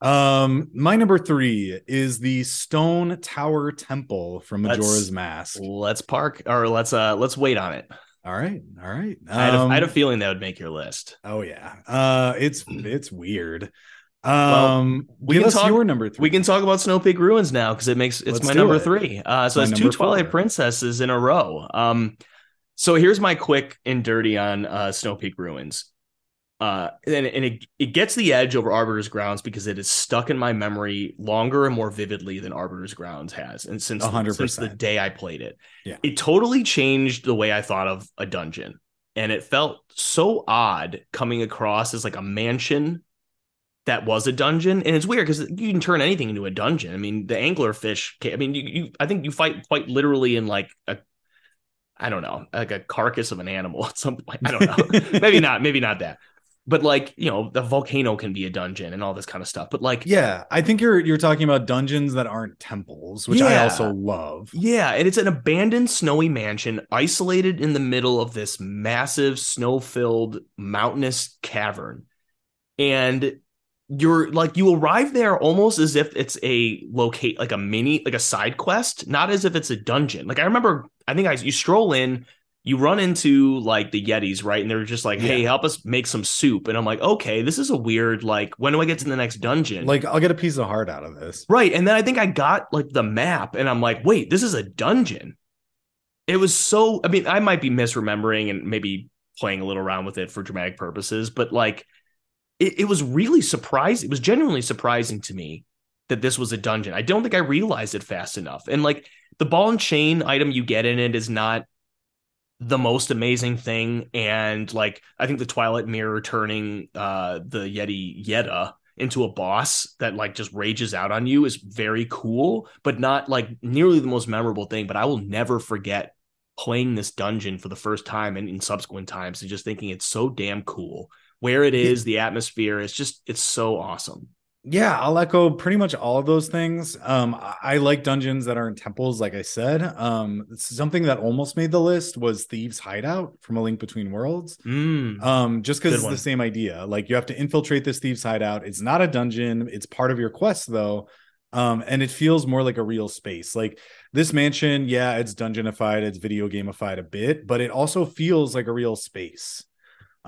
Speaker 1: Um, my number three is the Stone Tower Temple from
Speaker 2: Let's-
Speaker 1: Majora's Mask.
Speaker 2: let's park or let's uh let's wait on it.
Speaker 1: All right, all right.
Speaker 2: I, had a, I had a
Speaker 1: Um,
Speaker 2: feeling that would make your list.
Speaker 1: Oh yeah. Uh, it's it's weird.
Speaker 2: Well,
Speaker 1: Um,
Speaker 2: we
Speaker 1: give
Speaker 2: can talk-
Speaker 1: your number three.
Speaker 2: We can talk about Snow Peak Ruins now because it makes it's
Speaker 1: Let's
Speaker 2: my number
Speaker 1: it.
Speaker 2: three. Uh, so it's two Twilight
Speaker 1: four.
Speaker 2: Princesses in a row. Um, so here's my quick and dirty on uh, Snow Peak Ruins. Uh, and, and it, it gets the edge over Arbiter's Grounds because it is stuck in my memory longer and more vividly than Arbiter's Grounds has, and since
Speaker 1: A hundred
Speaker 2: since the day I played it,
Speaker 1: Yeah.
Speaker 2: it totally changed the way I thought of a dungeon, and it felt so odd coming across as like a mansion that was a dungeon and it's weird because you can turn anything into a dungeon. I mean the anglerfish i mean you, you i think you fight quite literally in like a i don't know like a carcass of an animal at some point. I don't know. Maybe not maybe not that but like you know the volcano can be a dungeon and all this kind of stuff but like
Speaker 1: Yeah, I think you're you're talking about dungeons that aren't temples, which I also love.
Speaker 2: Yeah, and it's an abandoned snowy mansion isolated in the middle of this massive snow-filled mountainous cavern. And you're like you arrive there almost as if it's a locate like a mini like a side quest, not as if it's a dungeon. Like I remember I think I you stroll in, you run into like the Yetis, right? And they're just like, "Hey,
Speaker 1: Yeah.
Speaker 2: help us make some soup." And I'm like, "Okay, this is a weird like when do I get to the next dungeon?"
Speaker 1: Like I'll get a piece of heart out of this.
Speaker 2: Right. And then I think I got like the map and I'm like, wait, this is a dungeon. It was so, I mean, I might be misremembering and maybe playing a little around with it for dramatic purposes, but like it, it was really surprising. It was genuinely surprising to me that this was a dungeon. I don't think I realized it fast enough. And like the ball and chain item you get in it is not the most amazing thing. And like I think the Twilight Mirror turning uh the Yeti Yeta into a boss that like just rages out on you is very cool, but not like nearly the most memorable thing. But I will never forget playing this dungeon for the first time and in subsequent times and just thinking it's so damn cool. Where it is, the atmosphere, it's just it's so awesome.
Speaker 1: Yeah, I'll echo pretty much all of those things. Um, I, I like dungeons that aren't temples, like I said. Um, something that almost made the list was Thieves' Hideout from A Link Between Worlds.
Speaker 2: Mm.
Speaker 1: Um, just because it's
Speaker 2: one.
Speaker 1: the same idea. Like you have to infiltrate this thieves' hideout. It's not a dungeon, it's part of your quest though. Um, and it feels more like a real space. Like this mansion, yeah, it's dungeonified, it's video gamified a bit, but it also feels like a real space.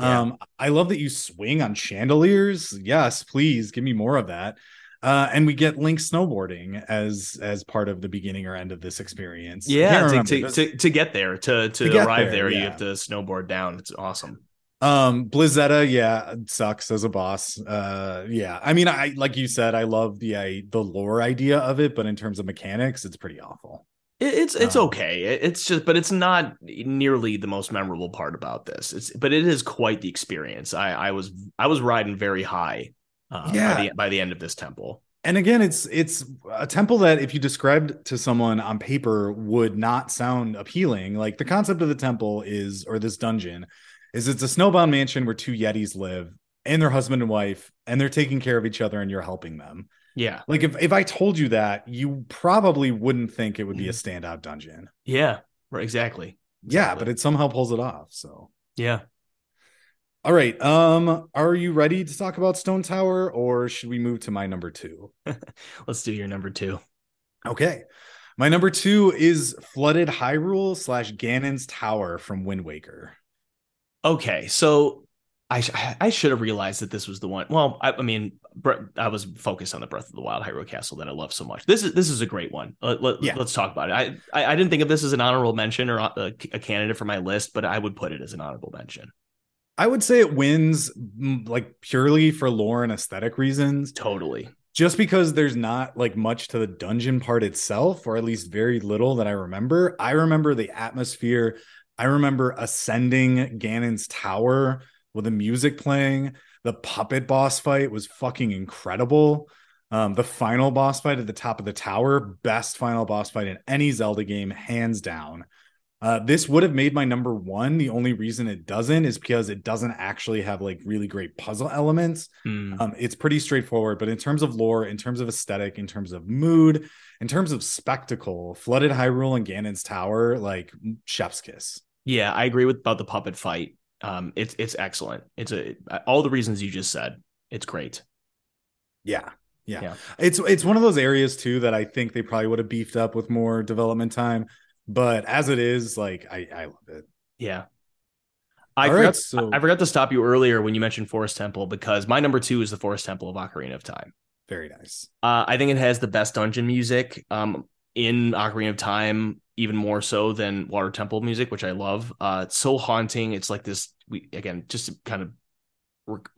Speaker 2: Yeah.
Speaker 1: Um, I love that you swing on chandeliers. Yes, please give me more of that. Uh, and we get Link snowboarding as as part of the beginning or end of this experience.
Speaker 2: Yeah, to, to, to, to get there, to to, arrive
Speaker 1: there,
Speaker 2: there, you have to snowboard down. It's awesome.
Speaker 1: Um, Blizzeta, yeah, sucks as a boss. Uh, yeah, I mean, I like you said, I love the I, the lore idea of it, but in terms of mechanics, it's pretty awful.
Speaker 2: It, it's it's
Speaker 1: Um,
Speaker 2: okay. It's just, but it's not nearly the most memorable part about this. It's, but it is quite the experience. I I was I was riding very high. Uh,
Speaker 1: Yeah.
Speaker 2: By the, by the end of this temple.
Speaker 1: And again, it's it's a temple that if you described to someone on paper would not sound appealing. Like the concept of the temple is, or this dungeon, is it's a snowbound mansion where two Yetis live and their husband and wife, and they're taking care of each other, and you're helping them.
Speaker 2: Yeah.
Speaker 1: Like if if I told you that, you probably wouldn't think it would be a standout dungeon.
Speaker 2: Yeah. Right. Exactly.
Speaker 1: Yeah,
Speaker 2: Exactly.
Speaker 1: but it somehow pulls it off. So
Speaker 2: Yeah.
Speaker 1: All right. Um, are you ready to talk about Stone Tower or should we move to my number two?
Speaker 2: Let's do your number two.
Speaker 1: Okay. My number two is Flooded Hyrule slash Ganon's Tower from Wind Waker.
Speaker 2: Okay, so I I should have realized that this was the one. Well, I, I, mean, I was focused on the Breath of the Wild Hyrule Castle that I love so much. This is this is a great one. Let, let, yeah. Let's talk about it. I, I, I didn't think of this as an honorable mention or uh, a, a candidate for my list, but I would put it as an honorable mention.
Speaker 1: I would say it wins like purely for lore and aesthetic reasons.
Speaker 2: Totally
Speaker 1: just because there's not like much to the dungeon part itself, or at least very little that I remember. I remember the atmosphere. I remember ascending Ganon's tower with the music playing. The puppet boss fight was fucking incredible. Um, the final boss fight at the top of the tower, best final boss fight in any Zelda game, hands down. Uh, this would have made my number one. The only reason it doesn't is because it doesn't actually have like really great puzzle elements. Mm. Um, it's pretty straightforward, but in terms of lore, in terms of aesthetic, in terms of mood, in terms of spectacle, Flooded Hyrule and Ganon's Tower, like chef's kiss.
Speaker 2: Yeah, I agree with about the puppet fight. Um, it's it's excellent. It's a all the reasons you just said. It's great.
Speaker 1: Yeah, yeah, yeah. It's it's one of those areas too that I think they probably would have beefed up with more development time but as it is, like I, I love it.
Speaker 2: Yeah. I forgot, right, so... I forgot to stop you earlier when you mentioned Forest Temple because my number two is the Forest Temple of Ocarina of Time.
Speaker 1: Very nice.
Speaker 2: Uh, I think it has the best dungeon music um, in Ocarina of Time, even more so than Water Temple music, which I love. Uh, it's so haunting. It's like this. We again just to kind of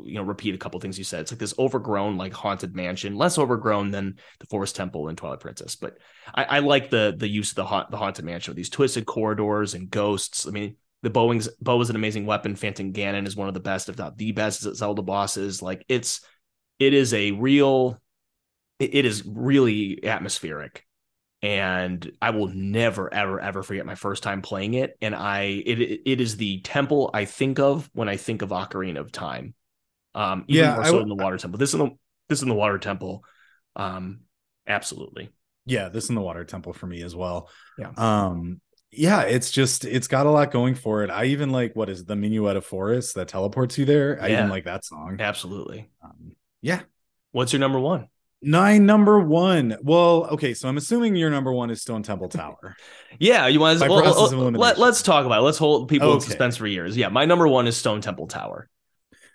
Speaker 2: you know repeat a couple things you said. It's like this overgrown, like haunted mansion, less overgrown than the Forest Temple in Twilight Princess. But I, I like the the use of the the haunted mansion with these twisted corridors and ghosts. I mean, the Bowing's bow is an amazing weapon. Phantom Ganon is one of the best, if not the best, Zelda bosses. Like it's it is a real, it is really atmospheric and I will never ever ever forget my first time playing it. And I it it is the temple I think of when I think of Ocarina of Time. Um, even yeah, more so in the water temple. This in the this in the water temple. Um, absolutely.
Speaker 1: Yeah, this in the water temple for me as well. Yeah. Um, yeah, it's just it's got a lot going for it. I even like what is the Minuet of Forest that teleports you there. I even like that song.
Speaker 2: Absolutely.
Speaker 1: Um, yeah.
Speaker 2: What's your number one?
Speaker 1: Nine number one. Well, okay, so I'm assuming your number one is Stone Temple Tower.
Speaker 2: yeah, you want to well, let, us talk about it. Let's hold people okay. in suspense for years. Yeah, my number one is Stone Temple Tower.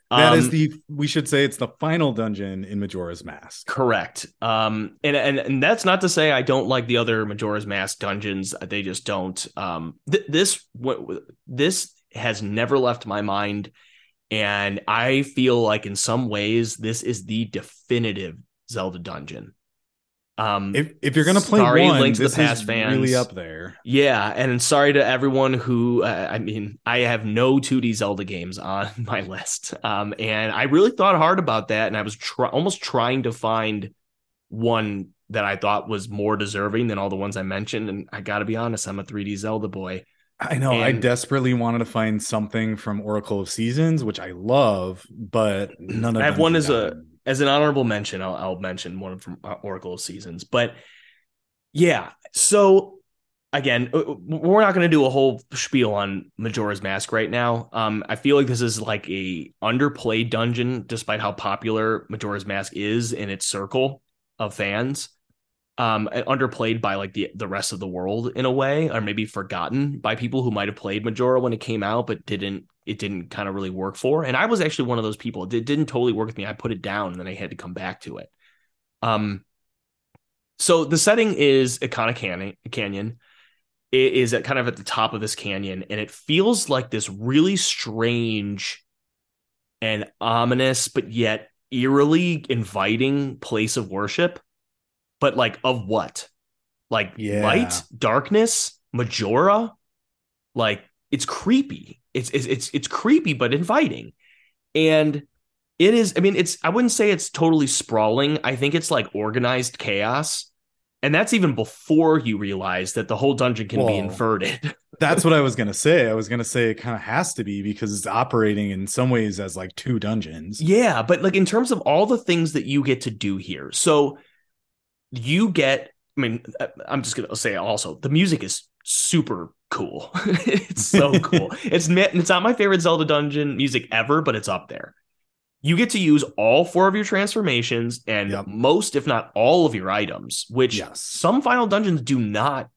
Speaker 1: That um, is the we should say it's the final dungeon in Majora's Mask.
Speaker 2: Correct. Um and, and and that's not to say I don't like the other Majora's Mask dungeons. They just don't. Um th- this what this has never left my mind and I feel like in some ways this is the definitive Zelda dungeon.
Speaker 1: Um, if if you're gonna play sorry, one, Link to the Past fans, really up there.
Speaker 2: Yeah, and sorry to everyone who, uh, I mean, I have no 2D Zelda games on my list, um, and I really thought hard about that, and I was try- almost trying to find one that I thought was more deserving than all the ones I mentioned. And I got to be honest, I'm a 3D Zelda boy.
Speaker 1: I know. And, I desperately wanted to find something from Oracle of Seasons, which I love, but none of.
Speaker 2: I have one as a as an honorable mention, I'll, I'll mention one from uh, Oracle of Seasons. But yeah, so again, uh, we're not going to do a whole spiel on Majora's Mask right now. Um, I feel like this is like a underplayed dungeon, despite how popular Majora's Mask is in its circle of fans. Um, underplayed by like the the rest of the world in a way, or maybe forgotten by people who might have played Majora when it came out, but didn't it didn't kind of really work for. And I was actually one of those people. It didn't totally work with me. I put it down and then I had to come back to it. Um, so the setting is Canyon. Canyon. It is at kind of at the top of this canyon, and it feels like this really strange and ominous, but yet eerily inviting place of worship. But like of what? Like yeah. light, darkness, Majora. Like it's creepy it's it's it's, it's creepy but inviting, and it is. I mean, it's. I wouldn't say it's totally sprawling. I think it's like organized chaos. And that's even before you realize that the whole dungeon can Whoa. be inverted.
Speaker 1: that's what I was gonna say. I was gonna say it kind of has to be because it's operating in some ways as like two dungeons.
Speaker 2: Yeah, but like in terms of all the things that you get to do here, so you get. I mean, uh, I'm just gonna say also the music is super cool. it's so cool. it's it's not my favorite Zelda dungeon music ever, but it's up there. You get to use all four of your transformations and yep. most, if not all, of your items, which yes. some final dungeons do not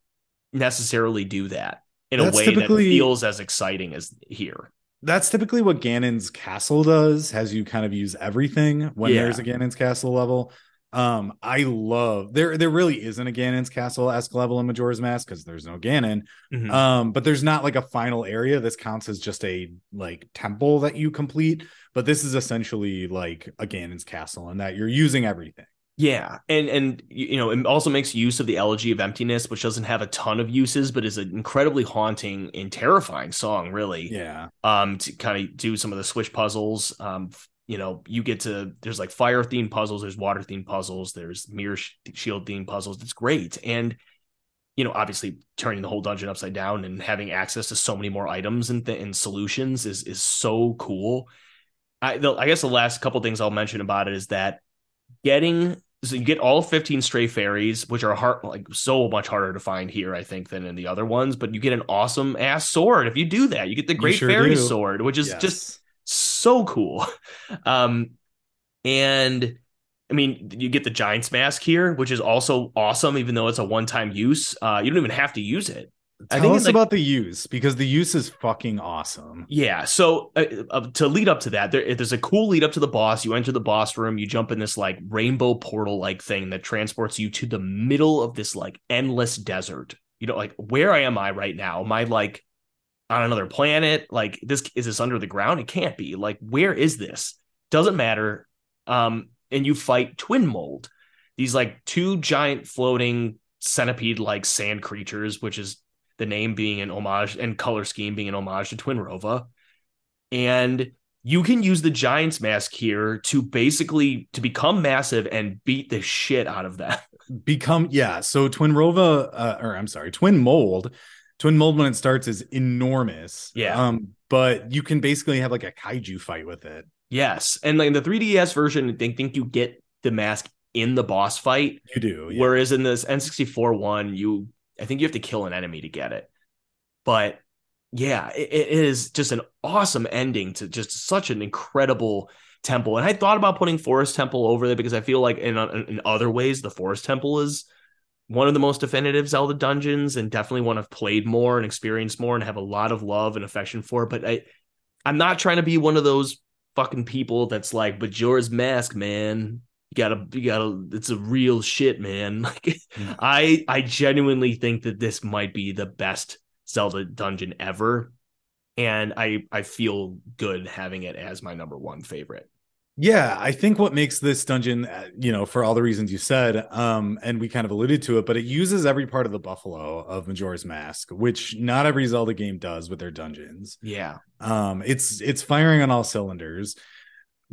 Speaker 2: necessarily do that in That's a way that feels as exciting as here
Speaker 1: that's typically what Ganon's castle does, has you kind of use everything when yeah. there's a Ganon's castle level. Um, I love there there really isn't a Ganon's castle esque level in Majora's Mask because there's no Ganon. Mm-hmm. Um, but there's not like a final area. This counts as just a like temple that you complete, but this is essentially like a Ganon's castle and that you're using everything.
Speaker 2: Yeah, and and you know it also makes use of the elegy of emptiness, which doesn't have a ton of uses, but is an incredibly haunting and terrifying song, really.
Speaker 1: Yeah.
Speaker 2: Um, to kind of do some of the switch puzzles. Um, you know, you get to there's like fire themed puzzles, there's water themed puzzles, there's mirror shield themed puzzles. It's great, and you know, obviously turning the whole dungeon upside down and having access to so many more items and, th- and solutions is is so cool. I the, I guess the last couple things I'll mention about it is that getting so you get all 15 stray fairies which are hard like so much harder to find here i think than in the other ones but you get an awesome ass sword if you do that you get the great sure fairy do. sword which is yes. just so cool. Um, and I mean, you get the Giant's Mask here, which is also awesome, even though it's a one time use. Uh, you don't even have to use it.
Speaker 1: Tell I think us like, about the use because the use is fucking awesome.
Speaker 2: Yeah. So uh, uh, to lead up to that, there, there's a cool lead up to the boss. You enter the boss room, you jump in this like rainbow portal like thing that transports you to the middle of this like endless desert. You know, like where am I right now? Am I like on another planet? Like this is this under the ground? It can't be. Like where is this? Doesn't matter. Um, and you fight Twinmold, these like two giant floating centipede like sand creatures, which is the name being an homage and color scheme being an homage to Twinrova. And you can use the giant's mask here to basically to become massive and beat the shit out of them.
Speaker 1: Become yeah. So Twinrova, uh, or I'm sorry, Twinmold Twinmold when it starts is enormous.
Speaker 2: Yeah.
Speaker 1: Um, but you can basically have like a kaiju fight with it.
Speaker 2: Yes. And like in the 3DS version, they think you get the mask in the boss fight.
Speaker 1: You do.
Speaker 2: Yeah. Whereas in this N64 one, you I think you have to kill an enemy to get it. But yeah, it, it is just an awesome ending to just such an incredible temple. And I thought about putting Forest Temple over there because I feel like in in other ways the Forest Temple is one of the most definitive Zelda dungeons and definitely one I've played more and experienced more and have a lot of love and affection for. But I, I'm not trying to be one of those fucking people that's like, but Majora's Mask, man. You gotta, you gotta. It's a real shit, man. Like, mm. I, I genuinely think that this might be the best Zelda dungeon ever, and I, I feel good having it as my number one favorite.
Speaker 1: Yeah, I think what makes this dungeon, uh, you know, for all the reasons you said, um, and we kind of alluded to it, but it uses every part of the buffalo of Majora's Mask, which not every Zelda game does with their dungeons.
Speaker 2: Yeah.
Speaker 1: Um, it's it's firing on all cylinders.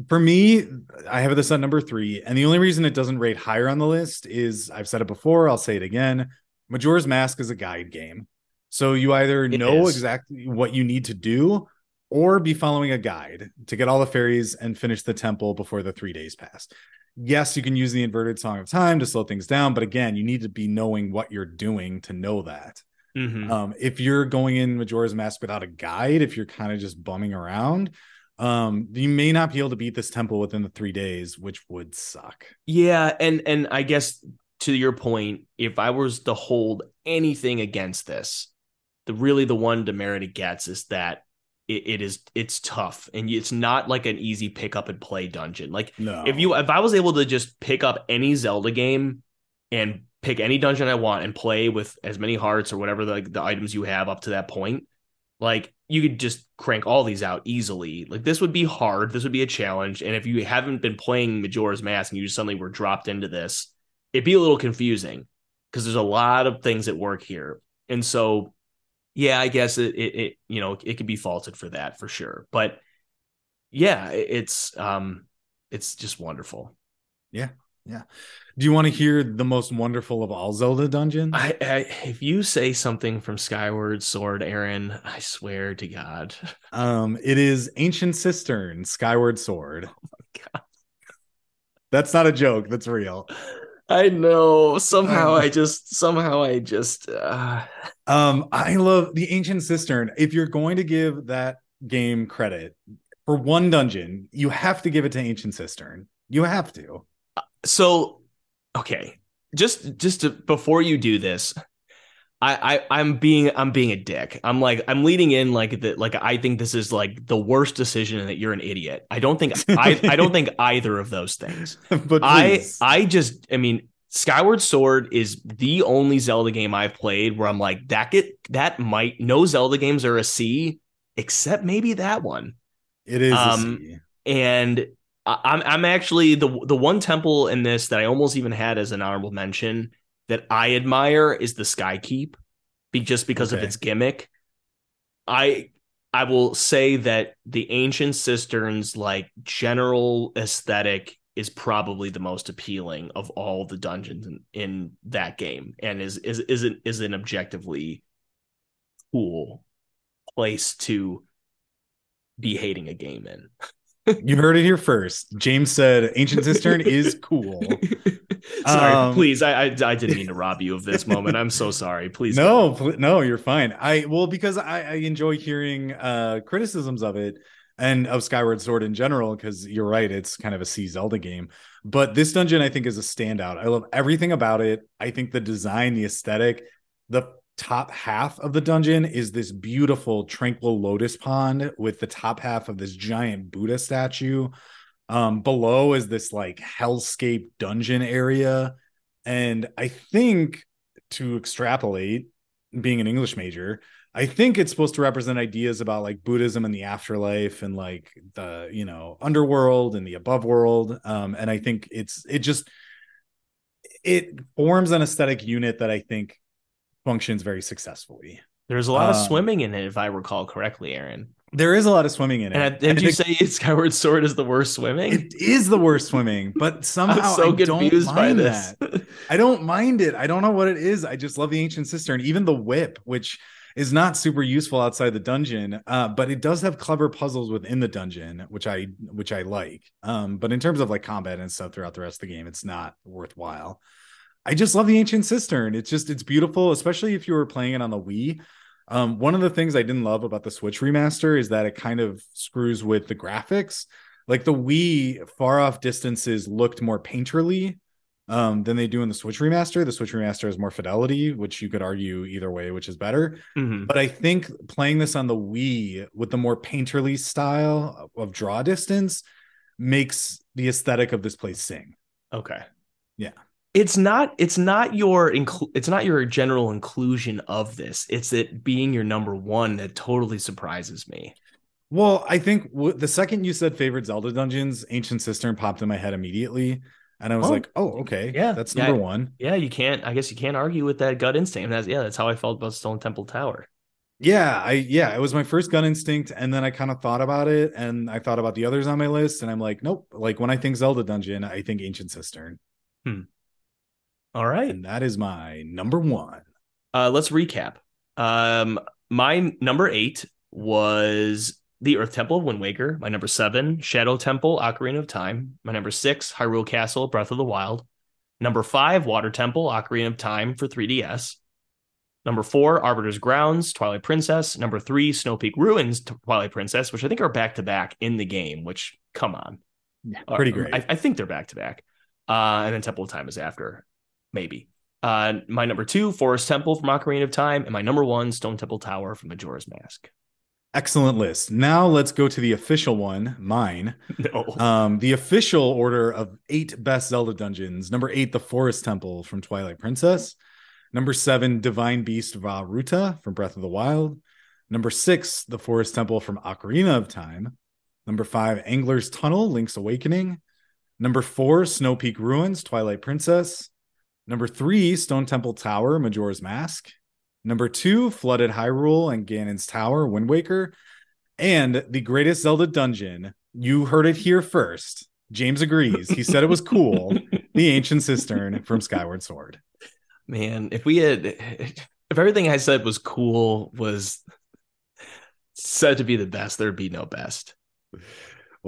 Speaker 1: For me, I have this at number three, and the only reason it doesn't rate higher on the list is I've said it before, I'll say it again. Majora's Mask is a guide game. So you either it know is. exactly what you need to do or be following a guide to get all the fairies and finish the temple before the three days pass. Yes, you can use the inverted song of time to slow things down, but again, you need to be knowing what you're doing to know that. Mm-hmm. Um, if you're going in Majora's Mask without a guide, if you're kind of just bumming around, um, you may not be able to beat this temple within the three days, which would suck.
Speaker 2: Yeah, and and I guess to your point, if I was to hold anything against this, the really the one demerit it gets is that it, it is it's tough and it's not like an easy pick up and play dungeon. Like no. if you if I was able to just pick up any Zelda game and pick any dungeon I want and play with as many hearts or whatever the, the items you have up to that point, like you could just crank all these out easily. Like this would be hard. This would be a challenge. And if you haven't been playing Majora's Mask and you just suddenly were dropped into this, it'd be a little confusing because there's a lot of things at work here. And so yeah, I guess it, it, it you know it could be faulted for that for sure. But yeah, it's um it's just wonderful.
Speaker 1: Yeah. Yeah. Do you want to hear the most wonderful of all Zelda dungeons?
Speaker 2: I, I, if you say something from Skyward Sword, Aaron, I swear to God.
Speaker 1: Um, it is Ancient Cistern, Skyward Sword.
Speaker 2: Oh my God.
Speaker 1: That's not a joke. That's real.
Speaker 2: I know. Somehow I just somehow I just uh...
Speaker 1: um I love the ancient cistern. If you're going to give that game credit for one dungeon, you have to give it to ancient cistern. You have to.
Speaker 2: So okay. Just just to, before you do this, I, I I'm being I'm being a dick. I'm like I'm leading in like that like I think this is like the worst decision and that you're an idiot. I don't think I I don't think either of those things. but I I just I mean Skyward Sword is the only Zelda game I've played where I'm like that get that might no Zelda games are a C except maybe that one.
Speaker 1: It is um,
Speaker 2: and I'm I'm actually the the one temple in this that I almost even had as an honorable mention that I admire is the Skykeep, be, just because okay. of its gimmick. I I will say that the ancient cisterns like general aesthetic is probably the most appealing of all the dungeons in, in that game and is is is an, is an objectively cool place to be hating a game in.
Speaker 1: you heard it here first. James said Ancient Cistern is cool.
Speaker 2: sorry, um, please. I, I, I didn't mean to rob you of this moment. I'm so sorry. Please.
Speaker 1: No, pl- no, you're fine. I well because I, I enjoy hearing uh criticisms of it and of Skyward Sword in general because you're right, it's kind of a C Zelda game. But this dungeon I think is a standout. I love everything about it. I think the design, the aesthetic, the top half of the dungeon is this beautiful tranquil lotus pond with the top half of this giant Buddha statue. Um, below is this like hellscape dungeon area. And I think to extrapolate, being an English major, I think it's supposed to represent ideas about like Buddhism and the afterlife and like the, you know, underworld and the above world. Um, and I think it's it just it forms an aesthetic unit that I think functions very successfully.
Speaker 2: There's a lot um, of swimming in it, if I recall correctly, Aaron.
Speaker 1: There is a lot of swimming in it.
Speaker 2: And did you say Skyward Sword is the worst swimming?
Speaker 1: It is the worst swimming, but somehow so I don't mind that. I don't mind it. I don't know what it is. I just love the ancient cistern, even the whip, which is not super useful outside the dungeon, uh, but it does have clever puzzles within the dungeon, which I which I like. Um, but in terms of like combat and stuff throughout the rest of the game, it's not worthwhile. I just love the ancient cistern. It's just it's beautiful, especially if you were playing it on the Wii. Um, one of the things I didn't love about the Switch remaster is that it kind of screws with the graphics. Like the Wii far off distances looked more painterly um, than they do in the Switch remaster. The Switch remaster has more fidelity, which you could argue either way, which is better. Mm-hmm. But I think playing this on the Wii with the more painterly style of draw distance makes the aesthetic of this place sing.
Speaker 2: Okay.
Speaker 1: Yeah
Speaker 2: it's not it's not your inclu- it's not your general inclusion of this. It's it being your number one that totally surprises me.
Speaker 1: Well i think w- the second you said favorite zelda dungeons ancient cistern popped in my head immediately and i was oh, like oh okay yeah. that's number
Speaker 2: yeah,
Speaker 1: one.
Speaker 2: Yeah you can't i guess you can't argue with that gut instinct that's yeah that's how i felt about stone temple tower.
Speaker 1: Yeah i yeah it was my first gun instinct and then i kind of thought about it and i thought about the others on my list and i'm like nope like when i think zelda dungeon i think ancient cistern.
Speaker 2: Hmm. All right.
Speaker 1: And that is my number one.
Speaker 2: Uh, let's recap. Um, my number eight was the Earth Temple of Wind Waker. My number seven, Shadow Temple, Ocarina of Time. My number six, Hyrule Castle, Breath of the Wild. Number five, Water Temple, Ocarina of Time for 3DS. Number four, Arbiter's Grounds, Twilight Princess. Number three, Snow Peak Ruins, Twilight Princess, which I think are back to back in the game, which, come on.
Speaker 1: Yeah, pretty uh, great.
Speaker 2: I, I, think they're back to back. Uh, and then Temple of Time is after maybe. Uh, my number two, Forest Temple from Ocarina of Time, and my number one, Stone Temple Tower from Majora's Mask.
Speaker 1: Excellent list. Now let's go to the official one, mine. No. Um, the official order of eight best Zelda dungeons. Number eight, the Forest Temple from Twilight Princess. Number seven, Divine Beast Vah Ruta from Breath of the Wild. Number six, the Forest Temple from Ocarina of Time. Number five, Angler's Tunnel, Link's Awakening. Number four, Snow Peak Ruins, Twilight Princess. Number three, Stone Temple Tower, Majora's Mask. Number two, Flooded Hyrule and Ganon's Tower, Wind Waker. And the greatest Zelda dungeon, you heard it here first. James agrees. He said it was cool. the Ancient Cistern from Skyward Sword.
Speaker 2: Man, if we had, if everything I said was cool, was said to be the best, there'd be no best.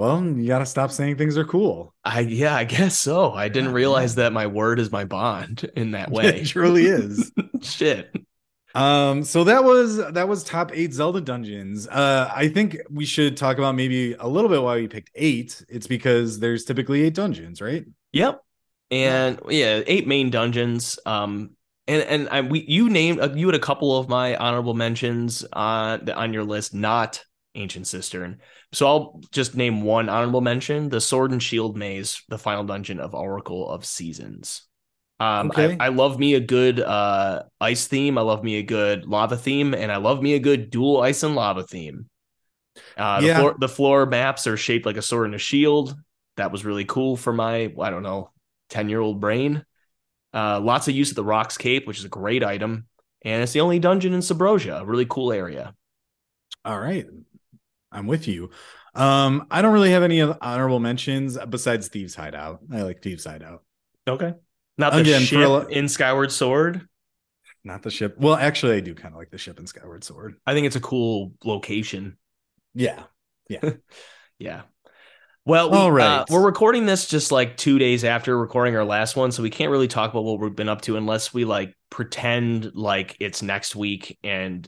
Speaker 1: Well, you got to stop saying things are cool.
Speaker 2: I yeah, I guess so. I didn't realize that my word is my bond in that way.
Speaker 1: It truly is.
Speaker 2: Shit.
Speaker 1: Um, so that was that was top eight Zelda dungeons. Uh, I think we should talk about maybe a little bit why we picked eight. It's because there's typically eight dungeons, right?
Speaker 2: Yep. And yeah, eight main dungeons. Um, and and I, we you named uh, you had a couple of my honorable mentions on on your list, not Ancient Cistern. So I'll just name one honorable mention: the Sword and Shield Maze, the final dungeon of Oracle of Seasons. Um,
Speaker 1: Okay.
Speaker 2: I, I love me a good uh, ice theme. I love me a good lava theme, and I love me a good dual ice and lava theme. Uh, the,
Speaker 1: Yeah.
Speaker 2: floor, the floor maps are shaped like a sword and a shield. That was really cool for my I don't know ten year old brain. Uh, lots of use of the Roc's Cape, which is a great item, and it's the only dungeon in Subrosia, a really cool area.
Speaker 1: All right. I'm with you. Um, I don't really have any honorable mentions besides Thieves Hideout. I like Thieves Hideout.
Speaker 2: Okay, not the
Speaker 1: Again,
Speaker 2: ship
Speaker 1: a
Speaker 2: in Skyward Sword.
Speaker 1: Not the ship. Well, actually, I do kind of like the ship in Skyward Sword.
Speaker 2: I think it's a cool location.
Speaker 1: Yeah.
Speaker 2: Yeah. Yeah. Well, we,
Speaker 1: All right.
Speaker 2: uh, we're recording this just like two days after recording our last one, so we can't really talk about what we've been up to unless we like pretend like it's next week. And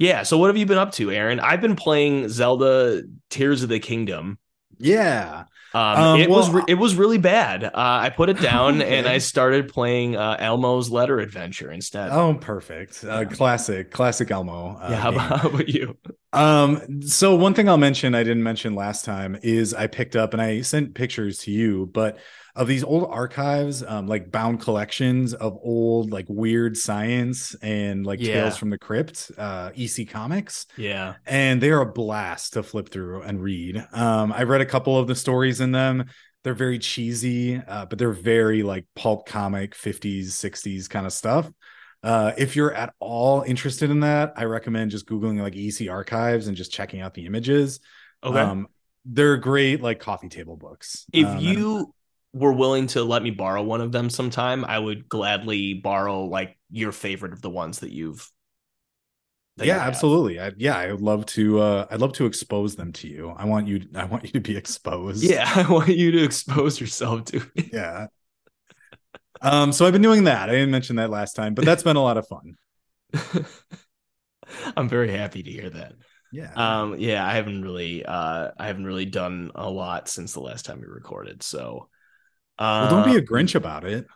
Speaker 2: yeah, so what have you been up to, Aaron? I've been playing Zelda Tears of the Kingdom.
Speaker 1: Yeah.
Speaker 2: Um,
Speaker 1: Um,
Speaker 2: it was re- it was really bad. Uh, I put it down and I started playing uh, Elmo's Letter Adventure instead.
Speaker 1: Oh, perfect. Uh, classic, classic Elmo. Uh,
Speaker 2: yeah, how about, how about you?
Speaker 1: Um, so one thing I'll mention I didn't mention last time is I picked up and I sent pictures to you, but of these old archives, um, like bound collections of old like weird science and like
Speaker 2: Yeah.
Speaker 1: tales from the crypt, uh, EC Comics,
Speaker 2: Yeah,
Speaker 1: and they are a blast to flip through and read. Um, I've read a couple of the stories in them. They're very cheesy, uh, but they're very like pulp comic 50s, 60s kind of stuff. Uh, if you're at all interested in that, I recommend just Googling like EC archives and just checking out the images.
Speaker 2: okay.
Speaker 1: Um, they're great, like coffee table books.
Speaker 2: if
Speaker 1: Um,
Speaker 2: you were willing to let me borrow one of them sometime, I would gladly borrow like your favorite of the ones that you've. that
Speaker 1: yeah,
Speaker 2: have.
Speaker 1: absolutely. I, yeah, I would love to. Uh, I'd love to expose them to you. I want you. I want you to be exposed.
Speaker 2: Yeah, I want you to expose yourself to. it.
Speaker 1: yeah. Um, so I've been doing that. I didn't mention that last time, but that's been a lot of fun.
Speaker 2: I'm very happy to hear that.
Speaker 1: Yeah.
Speaker 2: Um, yeah, I haven't really, uh, I haven't really done a lot since the last time we recorded. So,
Speaker 1: well,
Speaker 2: uh,
Speaker 1: don't be a Grinch about it.